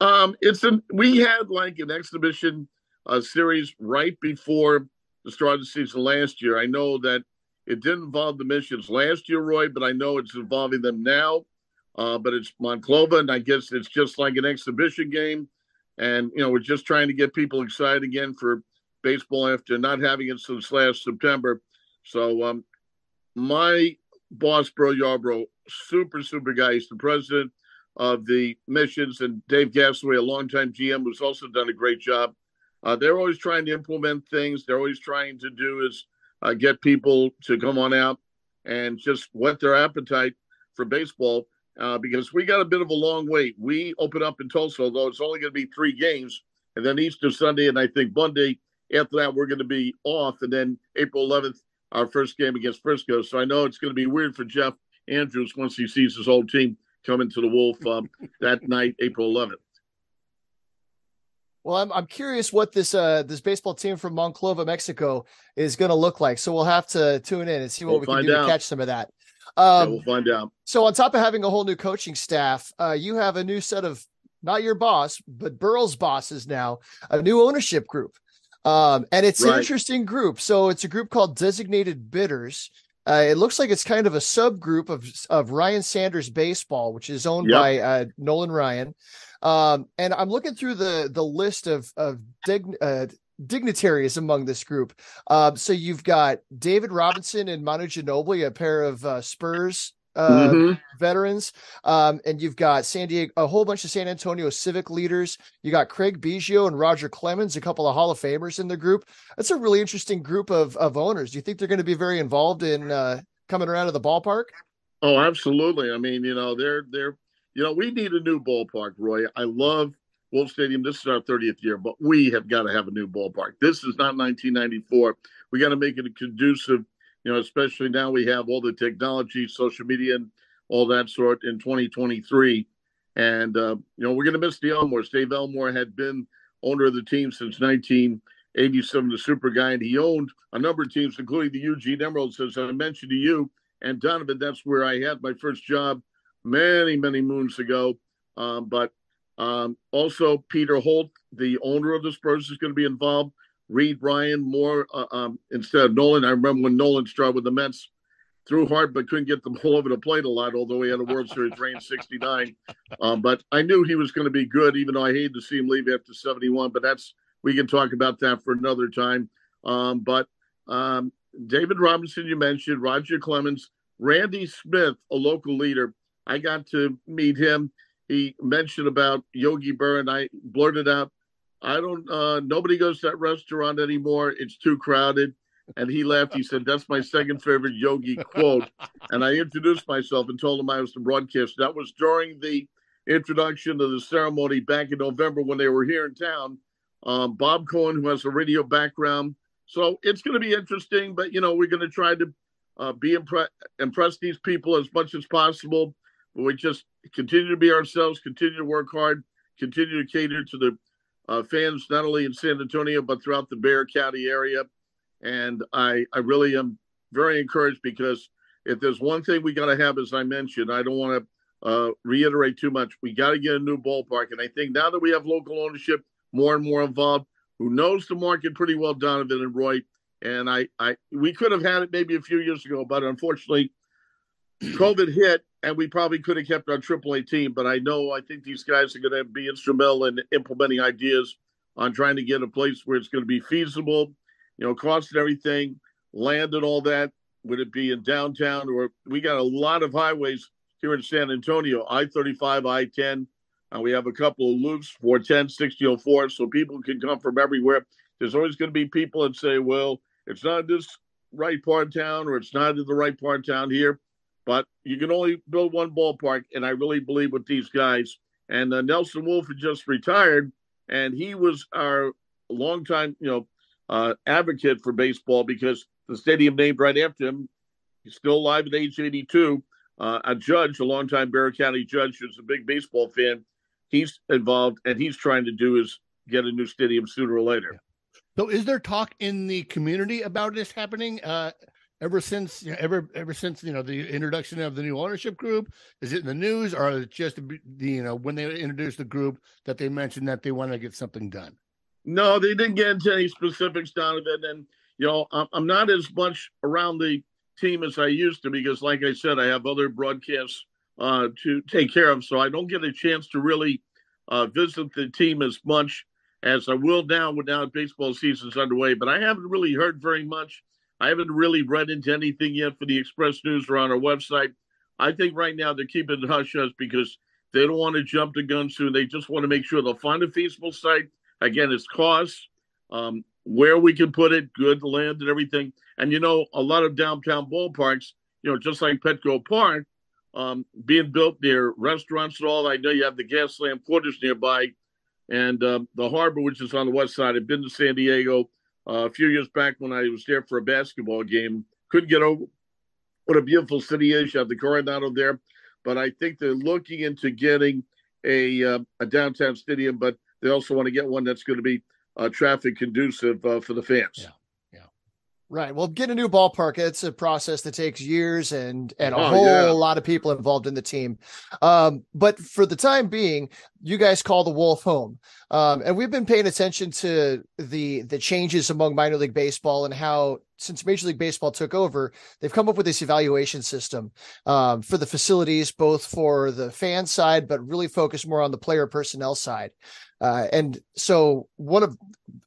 Um, it's an we had like an exhibition uh, series right before of the season last year. I know that it didn't involve the missions last year, Roy, but I know it's involving them now. Uh, but it's Monclova, and I guess it's just like an exhibition game. And you know, we're just trying to get people excited again for baseball after not having it since last September. So, um, my boss, Burl Yarbrough, super super guy. He's the president of the missions, and Dave Gasaway, a longtime GM, who's also done a great job. Uh, they're always trying to implement things. They're always trying to do is uh, get people to come on out and just whet their appetite for baseball uh, because we got a bit of a long wait. We open up in Tulsa, although it's only going to be three games, and then Easter Sunday, and I think Monday. After that, we're going to be off, and then April 11th, our first game against Frisco. So I know it's going to be weird for Jeff Andrews once he sees his old team coming to the Wolff um, that night, April 11th. Well, I'm I'm curious what this uh this baseball team from Monclova, Mexico, is going to look like. So we'll have to tune in and see what we'll we can do out. to catch some of that. Um, yeah, we'll find out. So on top of having a whole new coaching staff, uh, you have a new set of not your boss, but Burl's bosses now, a new ownership group. Um, and it's right. an interesting group. So it's a group called Designated Bidders. Uh, it looks like it's kind of a subgroup of of Ryan Sanders Baseball, which is owned yep. by uh, Nolan Ryan. Um, and I'm looking through the the list of of dig, uh, dignitaries among this group. Um, so you've got David Robinson and Manu Ginobili, a pair of uh, Spurs uh, mm-hmm. veterans, um, and you've got San Diego, a whole bunch of San Antonio civic leaders. You got Craig Biggio and Roger Clemens, a couple of Hall of Famers in the group. That's a really interesting group of of owners. Do you think they're going to be very involved in uh, coming around to the ballpark? Oh, absolutely. I mean, you know, they're they're you know, we need a new ballpark, Roy. I love Wolff Stadium. This is our 30th year, but we have got to have a new ballpark. This is not 1994. We got to make it a conducive, you know, especially now we have all the technology, social media, and all that sort in 2023. And, uh, you know, we're going to miss the Elmores. Dave Elmore had been owner of the team since 1987, the super guy, and he owned a number of teams, including the Eugene Emeralds, as I mentioned to you. And Donavan, that's where I had my first job many, many moons ago. Um, but um, also, Peter Holt, the owner of the Spurs, is going to be involved. Reid Ryan more uh, um, instead of Nolan. I remember when Nolan started with the Mets, threw hard but couldn't get the ball over the plate a lot. Although he had a World Series reign '69, um, but I knew he was going to be good, even though I hated to see him leave after '71. But that's we can talk about that for another time. Um, but um, David Robinson, you mentioned Roger Clemens, Randy Smith, a local leader I got to meet him. He mentioned about Yogi Berra, and I blurted out, "I don't. Uh, nobody goes to that restaurant anymore. It's too crowded." And he laughed. He said, "That's my second favorite Yogi quote." And I introduced myself and told him I was the broadcaster. That was during the introduction of the ceremony back in November when they were here in town. Um, Bob Cohen, who has a radio background, so it's going to be interesting. But you know, we're going to try to uh, be impre- impress these people as much as possible But we just continue to be ourselves, continue to work hard, continue to cater to the uh, fans not only in San Antonio but throughout the Bexar County area. And I, I really am very encouraged because if there's one thing we got to have, as I mentioned, I don't want to uh, reiterate too much. We got to get a new ballpark, and I think now that we have local ownership more and more involved, who knows the market pretty well, Donavan and Roy. And I, I, we could have had it maybe a few years ago, but unfortunately, COVID hit, and we probably could have kept our AAA team. But I know I think these guys are going to be instrumental in implementing ideas on trying to get a place where it's going to be feasible, you know, cost and everything, land and all that. Would it be in downtown or we got a lot of highways here in San Antonio, I 35, I 10. and we have a couple of loops, 410, 6004, so people can come from everywhere. There's always going to be people that say, well, it's not this right part of town or it's not in the right part of town here. But you can only build one ballpark, and I really believe with these guys. And uh, Nelson Wolff had just retired, and he was our longtime, you know, uh, advocate for baseball because the stadium named right after him. He's still alive at age 82. Uh, a judge, a longtime Bexar County judge, who's a big baseball fan. He's involved, and he's trying to do is get a new stadium sooner or later. So, is there talk in the community about this happening? Uh, ever since you know, ever ever since you know the introduction of the new ownership group? Is it in the news or is it just the you know when they introduced the group that they mentioned that they want to get something done? No they didn't get into any specifics donavan and you know i'm not as much around the team as i used to because like i said i have other broadcasts uh, to take care of so i don't get a chance to really uh, visit the team as much as i will now with now baseball season's underway but i haven't really heard very much I haven't really read into anything yet for the Express News or on our website. I think right now they're keeping it hush hush because they don't want to jump the gun soon. They just want to make sure they'll find a feasible site. Again, it's cost, um, where we can put it, good land and everything. And you know, a lot of downtown ballparks, you know, just like Petco Park, um, being built near restaurants and all. I know you have the Gaslamp Quarters nearby, and uh, the harbor, which is on the west side. I've been to San Diego uh, a few years back when I was there for a basketball game. Couldn't get over what a beautiful city is. You have the Coronado there, but I think they're looking into getting a uh, a downtown stadium, but they also want to get one that's going to be uh, traffic conducive uh, for the fans. Yeah. Right. Well, get a new ballpark. It's a process that takes years and and a Oh, whole yeah. lot of people involved in the team. Um, but for the time being, you guys call the Wolff home. Um, and we've been paying attention to the the changes among minor league baseball and how since Major League Baseball took over, they've come up with this evaluation system um, for the facilities, both for the fan side, but really focus more on the player personnel side. Uh, and so one of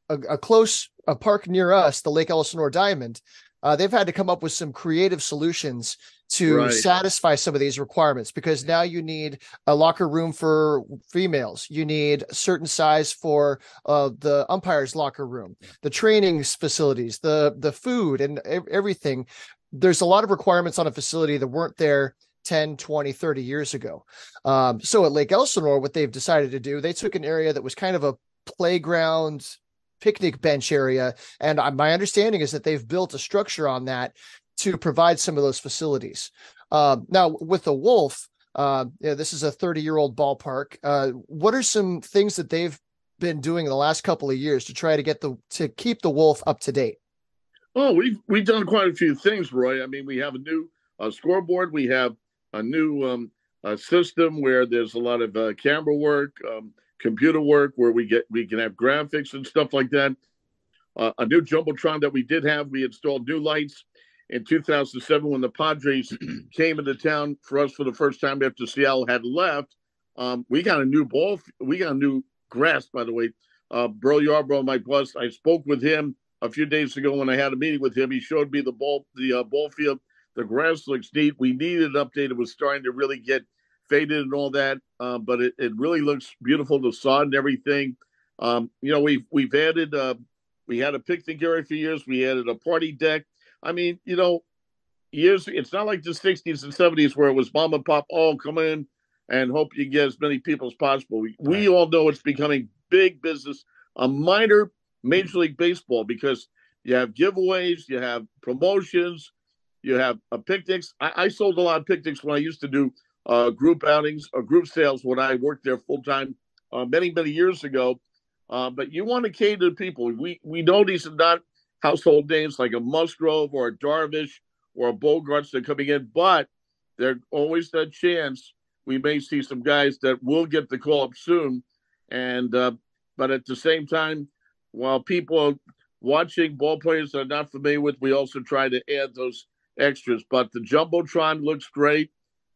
a, a close a park near us, the Lake Elsinore Diamond, uh, they've had to come up with some creative solutions to Right. satisfy some of these requirements because now you need a locker room for females, you need a certain size for uh, the umpire's locker room, the training facilities, the the food, and everything. There's a lot of requirements on a facility that weren't there 10, 20, 30 years ago. Um, so at Lake Elsinore, what they've decided to do, they took an area that was kind of a playground picnic bench area. And my understanding is that they've built a structure on that to provide some of those facilities. Um, now, with the Wolff, uh, this is a 30 year old ballpark. Uh, what are some things that they've been doing in the last couple of years to try to get the to keep the Wolff up to date? Oh, we've we've done quite a few things, Roy. I mean, we have a new uh, scoreboard. We have a new um, uh, system where there's a lot of uh, camera work, um, computer work, where we get we can have graphics and stuff like that. Uh, a new jumbotron that we did have. We installed new lights in 2007 when the Padres came into town for us for the first time after Seattle had left. Um, we got a new ball. We got a new grass, by the way. Uh, Burl Yarbrough, my boss, I spoke with him a few days ago when I had a meeting with him. He showed me the ball, the uh, ball field. The grass looks neat. We needed an update. It was starting to really get faded and all that, uh, but it, it really looks beautiful. The sod and everything. Um, you know, we've we've added. Uh, we had a picnic area for years. We added a party deck. I mean, you know, years. It's not like the '60s and '70s where it was mom and pop all come in and hope you get as many people as possible. We, we all know it's becoming big business, a minor Major League Baseball because you have giveaways, you have promotions, you have uh, picnics. I, I sold a lot of picnics when I used to do uh, group outings or group sales when I worked there full time uh, many many years ago. Uh, but you want to cater to people. We we know these are not household names like a Musgrove or a Darvish or a Bogaerts that are coming in, but there's always that chance we may see some guys that will get the call up soon. And uh, but at the same time, while people are watching ball players they're not familiar with, we also try to add those extras. But the jumbotron looks great.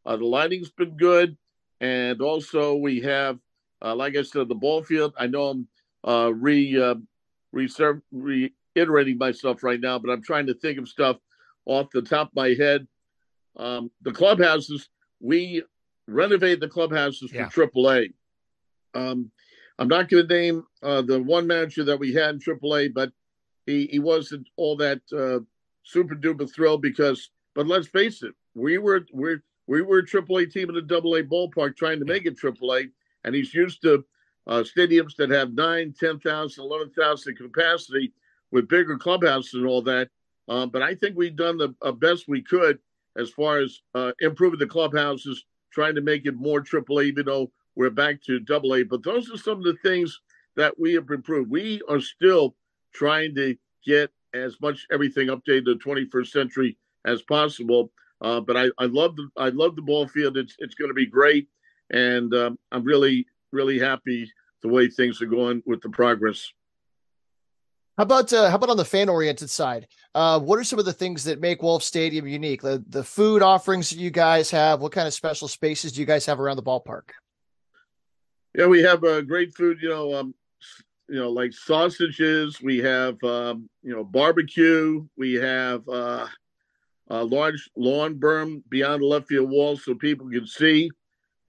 Uh, the lighting's been good, and also we have, uh, like I said, the ball field. I know I'm uh, re uh, reserve, reiterating myself right now, but I'm trying to think of stuff off the top of my head. Um, the clubhouses, we renovate the clubhouses Yeah. for AAA. Um, I'm not going to name uh, the one manager that we had in AAA, but he, he wasn't all that uh, super duper thrilled because. But let's face it, we were we we were a AAA team in a Double A ballpark trying to make it AAA, and he's used to uh, stadiums that have nine, 10,000, 11,000 capacity with bigger clubhouses and all that. Uh, but I think we've done the uh, best we could as far as uh, improving the clubhouses, trying to make it more AAA, even though we're back to Double A. But those are some of the things that we have improved. We are still trying to get as much everything updated to the 21st century as possible. Uh, but I, I love the I love the ball field. It's it's going to be great, and um, I'm really really happy the way things are going with the progress. How about uh, how about on the fan oriented side? Uh, what are some of the things that make Wolff Stadium unique? The the food offerings that you guys have. What kind of special spaces do you guys have around the ballpark? Yeah, we have uh, great food. You know, um, you know, like sausages. We have um, you know barbecue. We have uh, a large lawn berm beyond the left field wall so people can see,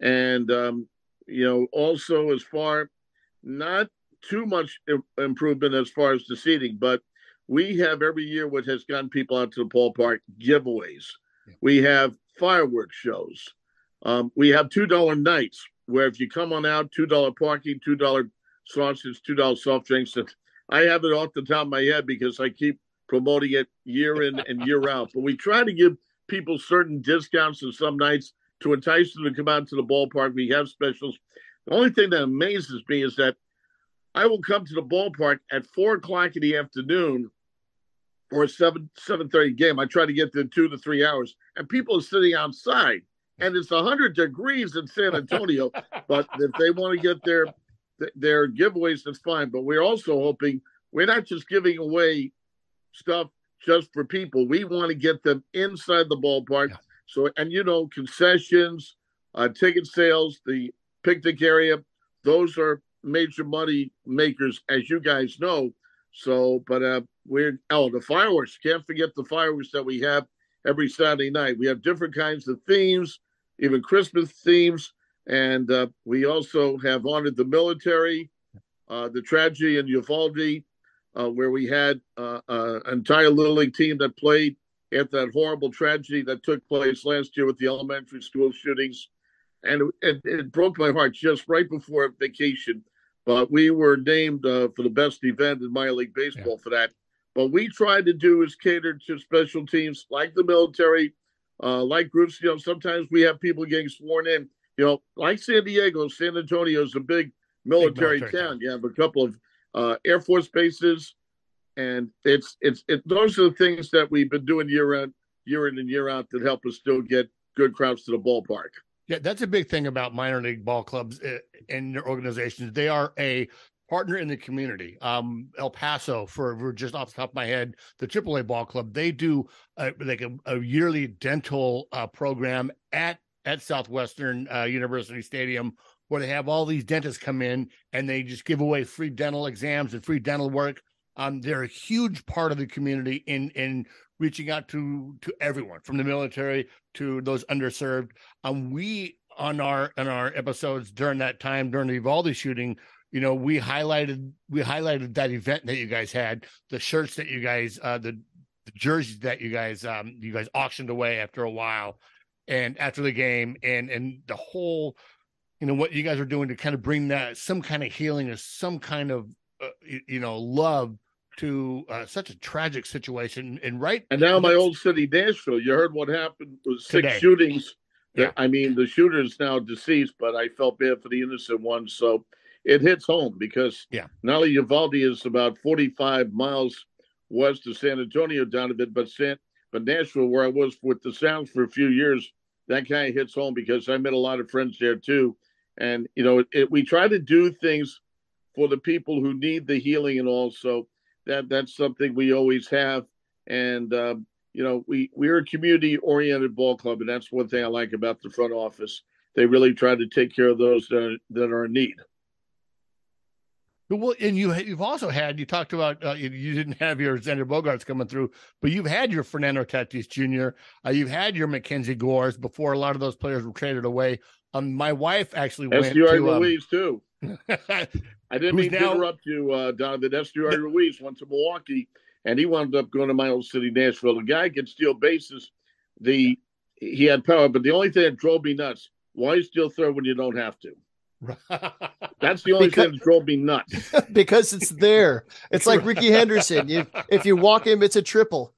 and um, you know also as far not too much improvement as far as the seating, but we have every year what has gotten people out to the ballpark giveaways. We have fireworks shows. Um, we have two dollar nights where if you come on out, two dollar parking, two dollar sausage, two dollar soft drinks. And I have it off the top of my head because I keep promoting it year in and year out. But we try to give people certain discounts on some nights to entice them to come out to the ballpark. We have specials. The only thing that amazes me is that I will come to the ballpark at four o'clock in the afternoon or a seven seven thirty game. I try to get there two to three hours, and people are sitting outside, and it's hundred degrees in San Antonio. but if they want to get their their giveaways, that's fine. But we're also hoping we're not just giving away stuff just for people. We want to get them inside the ballpark. Yeah. So, and you know, concessions, uh, ticket sales, the picnic area, those are major money makers, as you guys know. So, but uh, we're oh the fireworks. Can't forget the fireworks that we have every Saturday night. We have different kinds of themes, even Christmas themes, and uh, we also have honored the military, uh, the tragedy in Uvalde, uh, where we had uh, uh, an entire little league team that played at that horrible tragedy that took place last year with the elementary school shootings, and it, it broke my heart just right before vacation but we were named uh, for the best event in minor league baseball yeah. for that. But we tried to do is cater to special teams like the military, uh, like groups. You know, sometimes we have people getting sworn in. You know, like San Diego, San Antonio is a big military, big military town. town. You have a couple of uh, Air Force bases, and it's it's it, those are the things that we've been doing year in year in and year out that help us still get good crowds to the ballpark. Yeah, that's a big thing about minor league ball clubs and their organizations. They are a partner in the community. Um, El Paso, for, for, just off the top of my head, the AAA ball club, they do a, like a, a yearly dental uh, program at at Southwestern uh, University Stadium, where they have all these dentists come in and they just give away free dental exams and free dental work. Um, they're a huge part of the community in in reaching out to to everyone from the military to those underserved. Um, we on our on our episodes during that time during the Uvalde shooting, you know, we highlighted we highlighted that event that you guys had, the shirts that you guys, uh, the, the jerseys that you guys um you guys auctioned away after a while, and after the game, and and the whole, you know, what you guys are doing to kind of bring that some kind of healing or some kind of uh, you, you know love to uh, such a tragic situation and right and now my old city nashville you heard what happened was six today. shootings yeah. i mean the shooter is now deceased but i felt bad for the innocent ones so it hits home because yeah not only uvalde is about 45 miles west of san antonio down a bit but san but nashville where i was with the sounds for a few years that kind of hits home because i met a lot of friends there too and you know it, it, we try to do things for the people who need the healing and also that that's something we always have. And um, you know, we we're a community oriented ball club, and that's one thing I like about the front office. They really try to take care of those that are, that are in need. Well, and you you've also had you talked about uh, you, you, didn't have your Xander Bogaerts coming through, but you've had your Fernando Tatis Jr. Uh, you've had your Mackenzie Gores before a lot of those players were traded away. Um, my wife actually went to um, Ruiz too. I didn't mean now... to interrupt you, uh, Donavan. Esteury Ruiz went to Milwaukee, and he wound up going to my old city, Nashville. The guy can steal bases. The he had power, but the only thing that drove me nuts: why steal third when you don't have to? That's the only because, thing that drove me nuts. because it's there. It's like Rickey Henderson. You, if you walk him, it's a triple.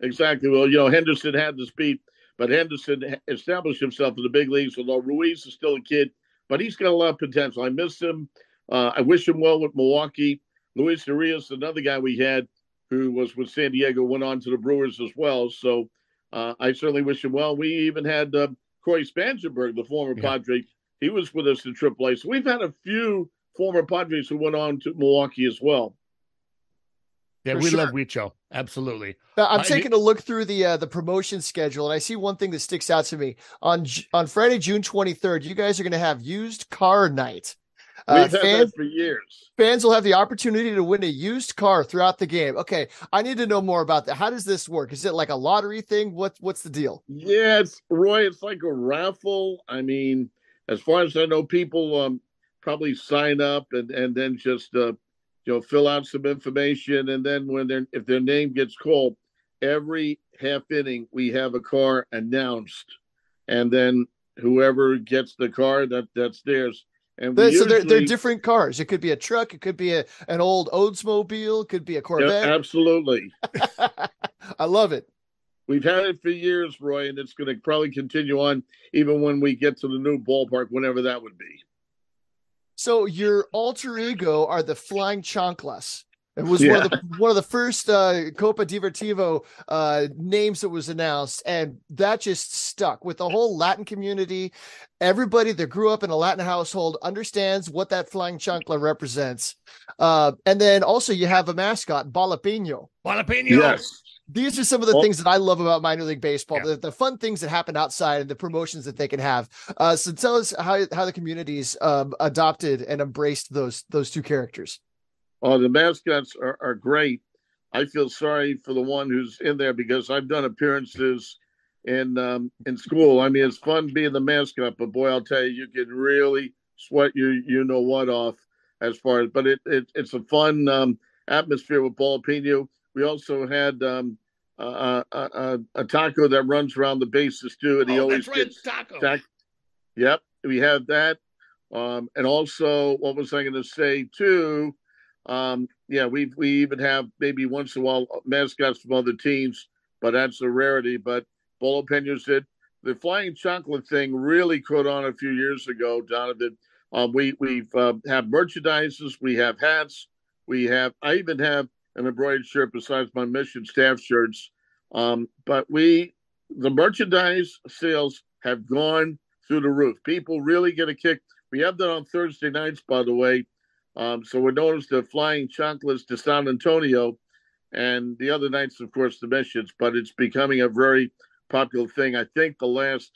exactly. Well, you know, Henderson had the speed, but Henderson established himself in the big leagues. Although Ruiz is still a kid, but he's got a lot of potential. I miss him. Uh, I wish him well with Milwaukee. Luis Urias, another guy we had who was with San Diego, went on to the Brewers as well. So uh, I certainly wish him well. We even had uh, Cory Spangenberg, the former yeah. Padre. He was with us in AAA. So we've had a few former Padres who went on to Milwaukee as well. Yeah, we sure. love Wicho. Absolutely. I'm uh, taking a look through the uh, the promotion schedule, and I see one thing that sticks out to me on on Friday, June 23rd. You guys are going to have used car night. Uh, We've fans, for years. Fans will have the opportunity to win a used car throughout the game. Okay, I need to know more about that. How does this work? Is it like a lottery thing? What What's the deal? Yeah, it's Roy. It's like a raffle. I mean, as far as I know, people um, probably sign up and and then just uh, you know fill out some information, and then when their if their name gets called, every half inning we have a car announced, and then whoever gets the car that that's theirs and so usually, they're, they're different cars. It could be a truck. It could be a, an old Oldsmobile. It could be a Corvette. Yeah, absolutely. I love it. We've had it for years, Roy, and it's going to probably continue on even when we get to the new ballpark, whenever that would be. So your alter ego are the Flying Chanclas. It was yeah. one of the one of the first uh, Copa Divertivo uh, names that was announced, and that just stuck with the whole Latin community. Everybody that grew up in a Latin household understands what that flying chancla represents. Uh, and then also you have a mascot, Ballapeño. Ballapeño. Yes. These are some of the well, things that I love about minor league baseball, yeah. the, the, fun things that happen outside and the promotions that they can have. Uh, so tell us how, how the communities um, adopted and embraced those those two characters. Oh, the mascots are, are great. I feel sorry for the one who's in there because I've done appearances in um, in school. I mean, it's fun being the mascot, but boy, I'll tell you, you can really sweat you you know what off as far as. But it, it it's a fun um, atmosphere with Ballapeño. We also had um, uh, uh, a taco that runs around the bases too, and he oh, always gets taco. Tac- yep, we have that. Um, and also, what was I going to say too? Um, yeah, we we even have maybe once in a while mascots from other teams, but that's a rarity. But Bolo Peñas did the flying chocolate thing really caught on a few years ago, Donavan. Um, we we've uh, have merchandises, we have hats, we have I even have an embroidered shirt besides my mission staff shirts. Um, but we the merchandise sales have gone through the roof. People really get a kick. We have that on Thursday nights, by the way. Um, so we're known as the Flying Chocolates to San Antonio, and the other nights, of course, the missions. But it's becoming a very popular thing. I think the last,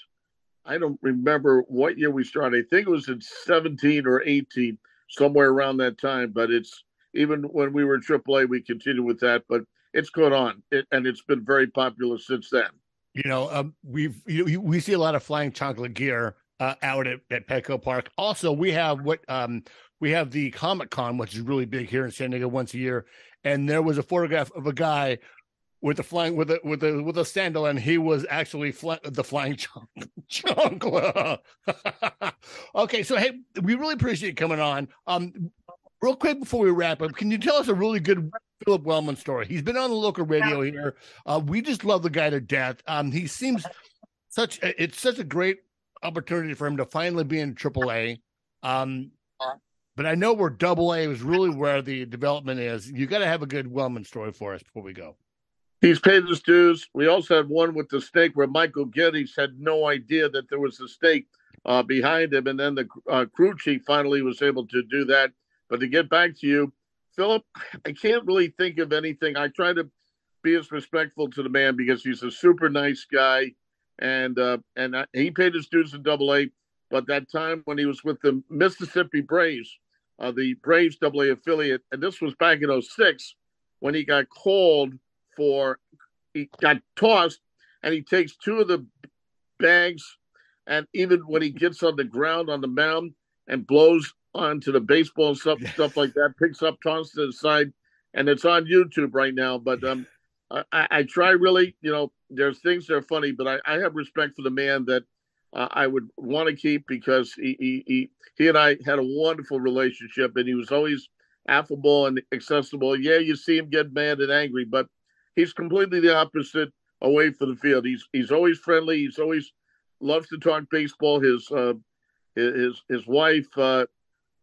I don't remember what year we started. I think it was in 17 or 18, somewhere around that time. But it's even when we were AAA, we continued with that. But it's caught on, it, and it's been very popular since then. You know, um, we've you, we see a lot of flying chocolate gear uh, out at, at Petco Park. Also, we have what um, we have the Comic Con, which is really big here in San Diego once a year. And there was a photograph of a guy with a flying with a with a with a sandal, and he was actually the flying chunk. okay, so hey, we really appreciate you coming on. Um, real quick before we wrap up, can you tell us a really good Phillip Wellman story? He's been on the local radio here. Uh, we just love the guy to death. Um, he seems such it's such a great opportunity for him to finally be in AAA. Um, but I know where double A is really where the development is. You got to have a good Wellman story for us before we go. He's paid his dues. We also had one with the snake where Michael Geddes had no idea that there was a snake uh, behind him. And then the uh, crew chief finally was able to do that. But to get back to you, Phillip, I can't really think of anything. I try to be as respectful to the man because he's a super nice guy. And uh, and he paid his dues in double A. But that time when he was with the Mississippi Braves, uh, the Braves AA affiliate, and this was back in 06 when he got called for, he got tossed, and he takes two of the bags, and even when he gets on the ground on the mound and blows onto the baseball and stuff, stuff like that, picks up, tosses to the side, and it's on YouTube right now. But um, I, I try really, you know, there's things that are funny, but I, I have respect for the man that – uh, I would want to keep because he, he, he he and I had a wonderful relationship, and he was always affable and accessible. Yeah, you see him get mad and angry, but he's completely the opposite away from the field. He's he's always friendly. He's always loves to talk baseball. His uh, his his wife uh,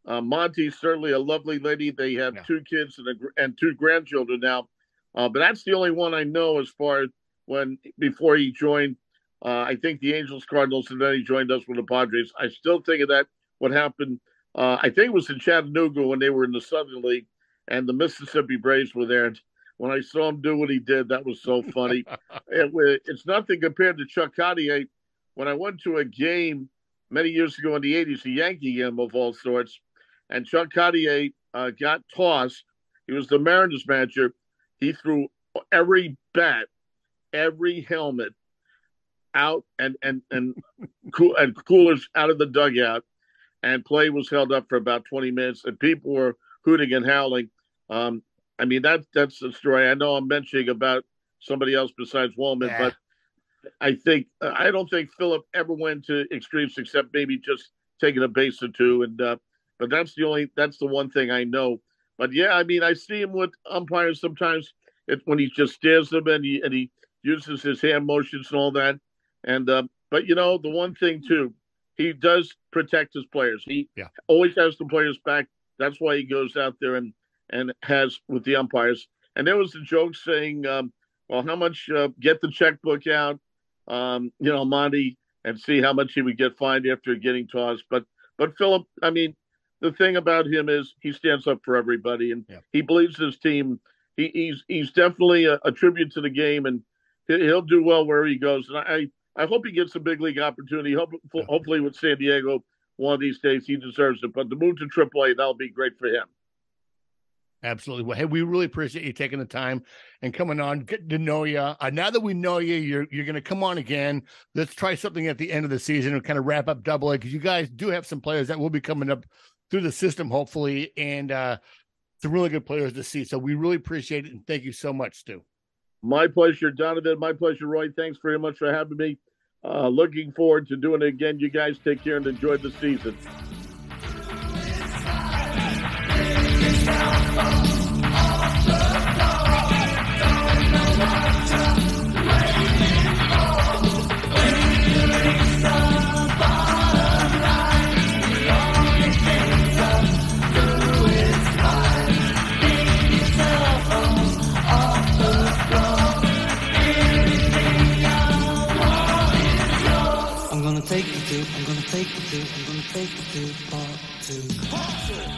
Uh, Monty's certainly a lovely lady. They have Yeah. two kids and a, and two grandchildren now, uh, but that's the only one I know as far as when before he joined. Uh, I think the Angels, Cardinals, and then he joined us with the Padres. I still think of that. What happened? Uh, I think it was in Chattanooga when they were in the Southern League, and the Mississippi Braves were there. And when I saw him do what he did, that was so funny. it, it's nothing compared to Chuck Cartier. When I went to a game many years ago in the 80s, a Yankee game of all sorts, and Chuck Cottier uh, got tossed. He was the Mariners manager. He threw every bat, every helmet out and and and, cool, and coolers out of the dugout, and play was held up for about 20 minutes, and people were hooting and howling. Um, I mean that that's the story. I know I'm mentioning about somebody else besides Wellman, Yeah. but I think I don't think Phillip ever went to extremes except maybe just taking a base or two. And uh, but that's the only that's the one thing I know. But yeah, I mean I see him with umpires sometimes. It when he just stares them and he and he uses his hand motions and all that. And uh, but you know the one thing too, he does protect his players. He Yeah. always has the players back. That's why he goes out there and and has with the umpires. And there was a joke saying, um, "Well, how much? Uh, get the checkbook out, um, you know, Monty, and see how much he would get fined after getting tossed." But but Phillip, I mean, the thing about him is he stands up for everybody, and Yeah. he believes his team. He, he's he's definitely a, a tribute to the game, and he- he'll do well wherever he goes. And I I hope he gets a big league opportunity. Hope, Yeah. Hopefully with San Diego, one of these days he deserves it. But the move to AAA that'll be great for him. Absolutely. Well, hey, we really appreciate you taking the time and coming on, getting to know you. Uh, now that we know you, you're you're going to come on again. Let's try something at the end of the season and kind of wrap up Double A because you guys do have some players that will be coming up through the system, hopefully, and uh, some really good players to see. So we really appreciate it and thank you so much, Stu. My pleasure, Donavan. My pleasure, Roy. Thanks very much for having me. Uh, looking forward to doing it again. You guys take care and enjoy the season. Take you to, I'm gonna take you to, you to part two.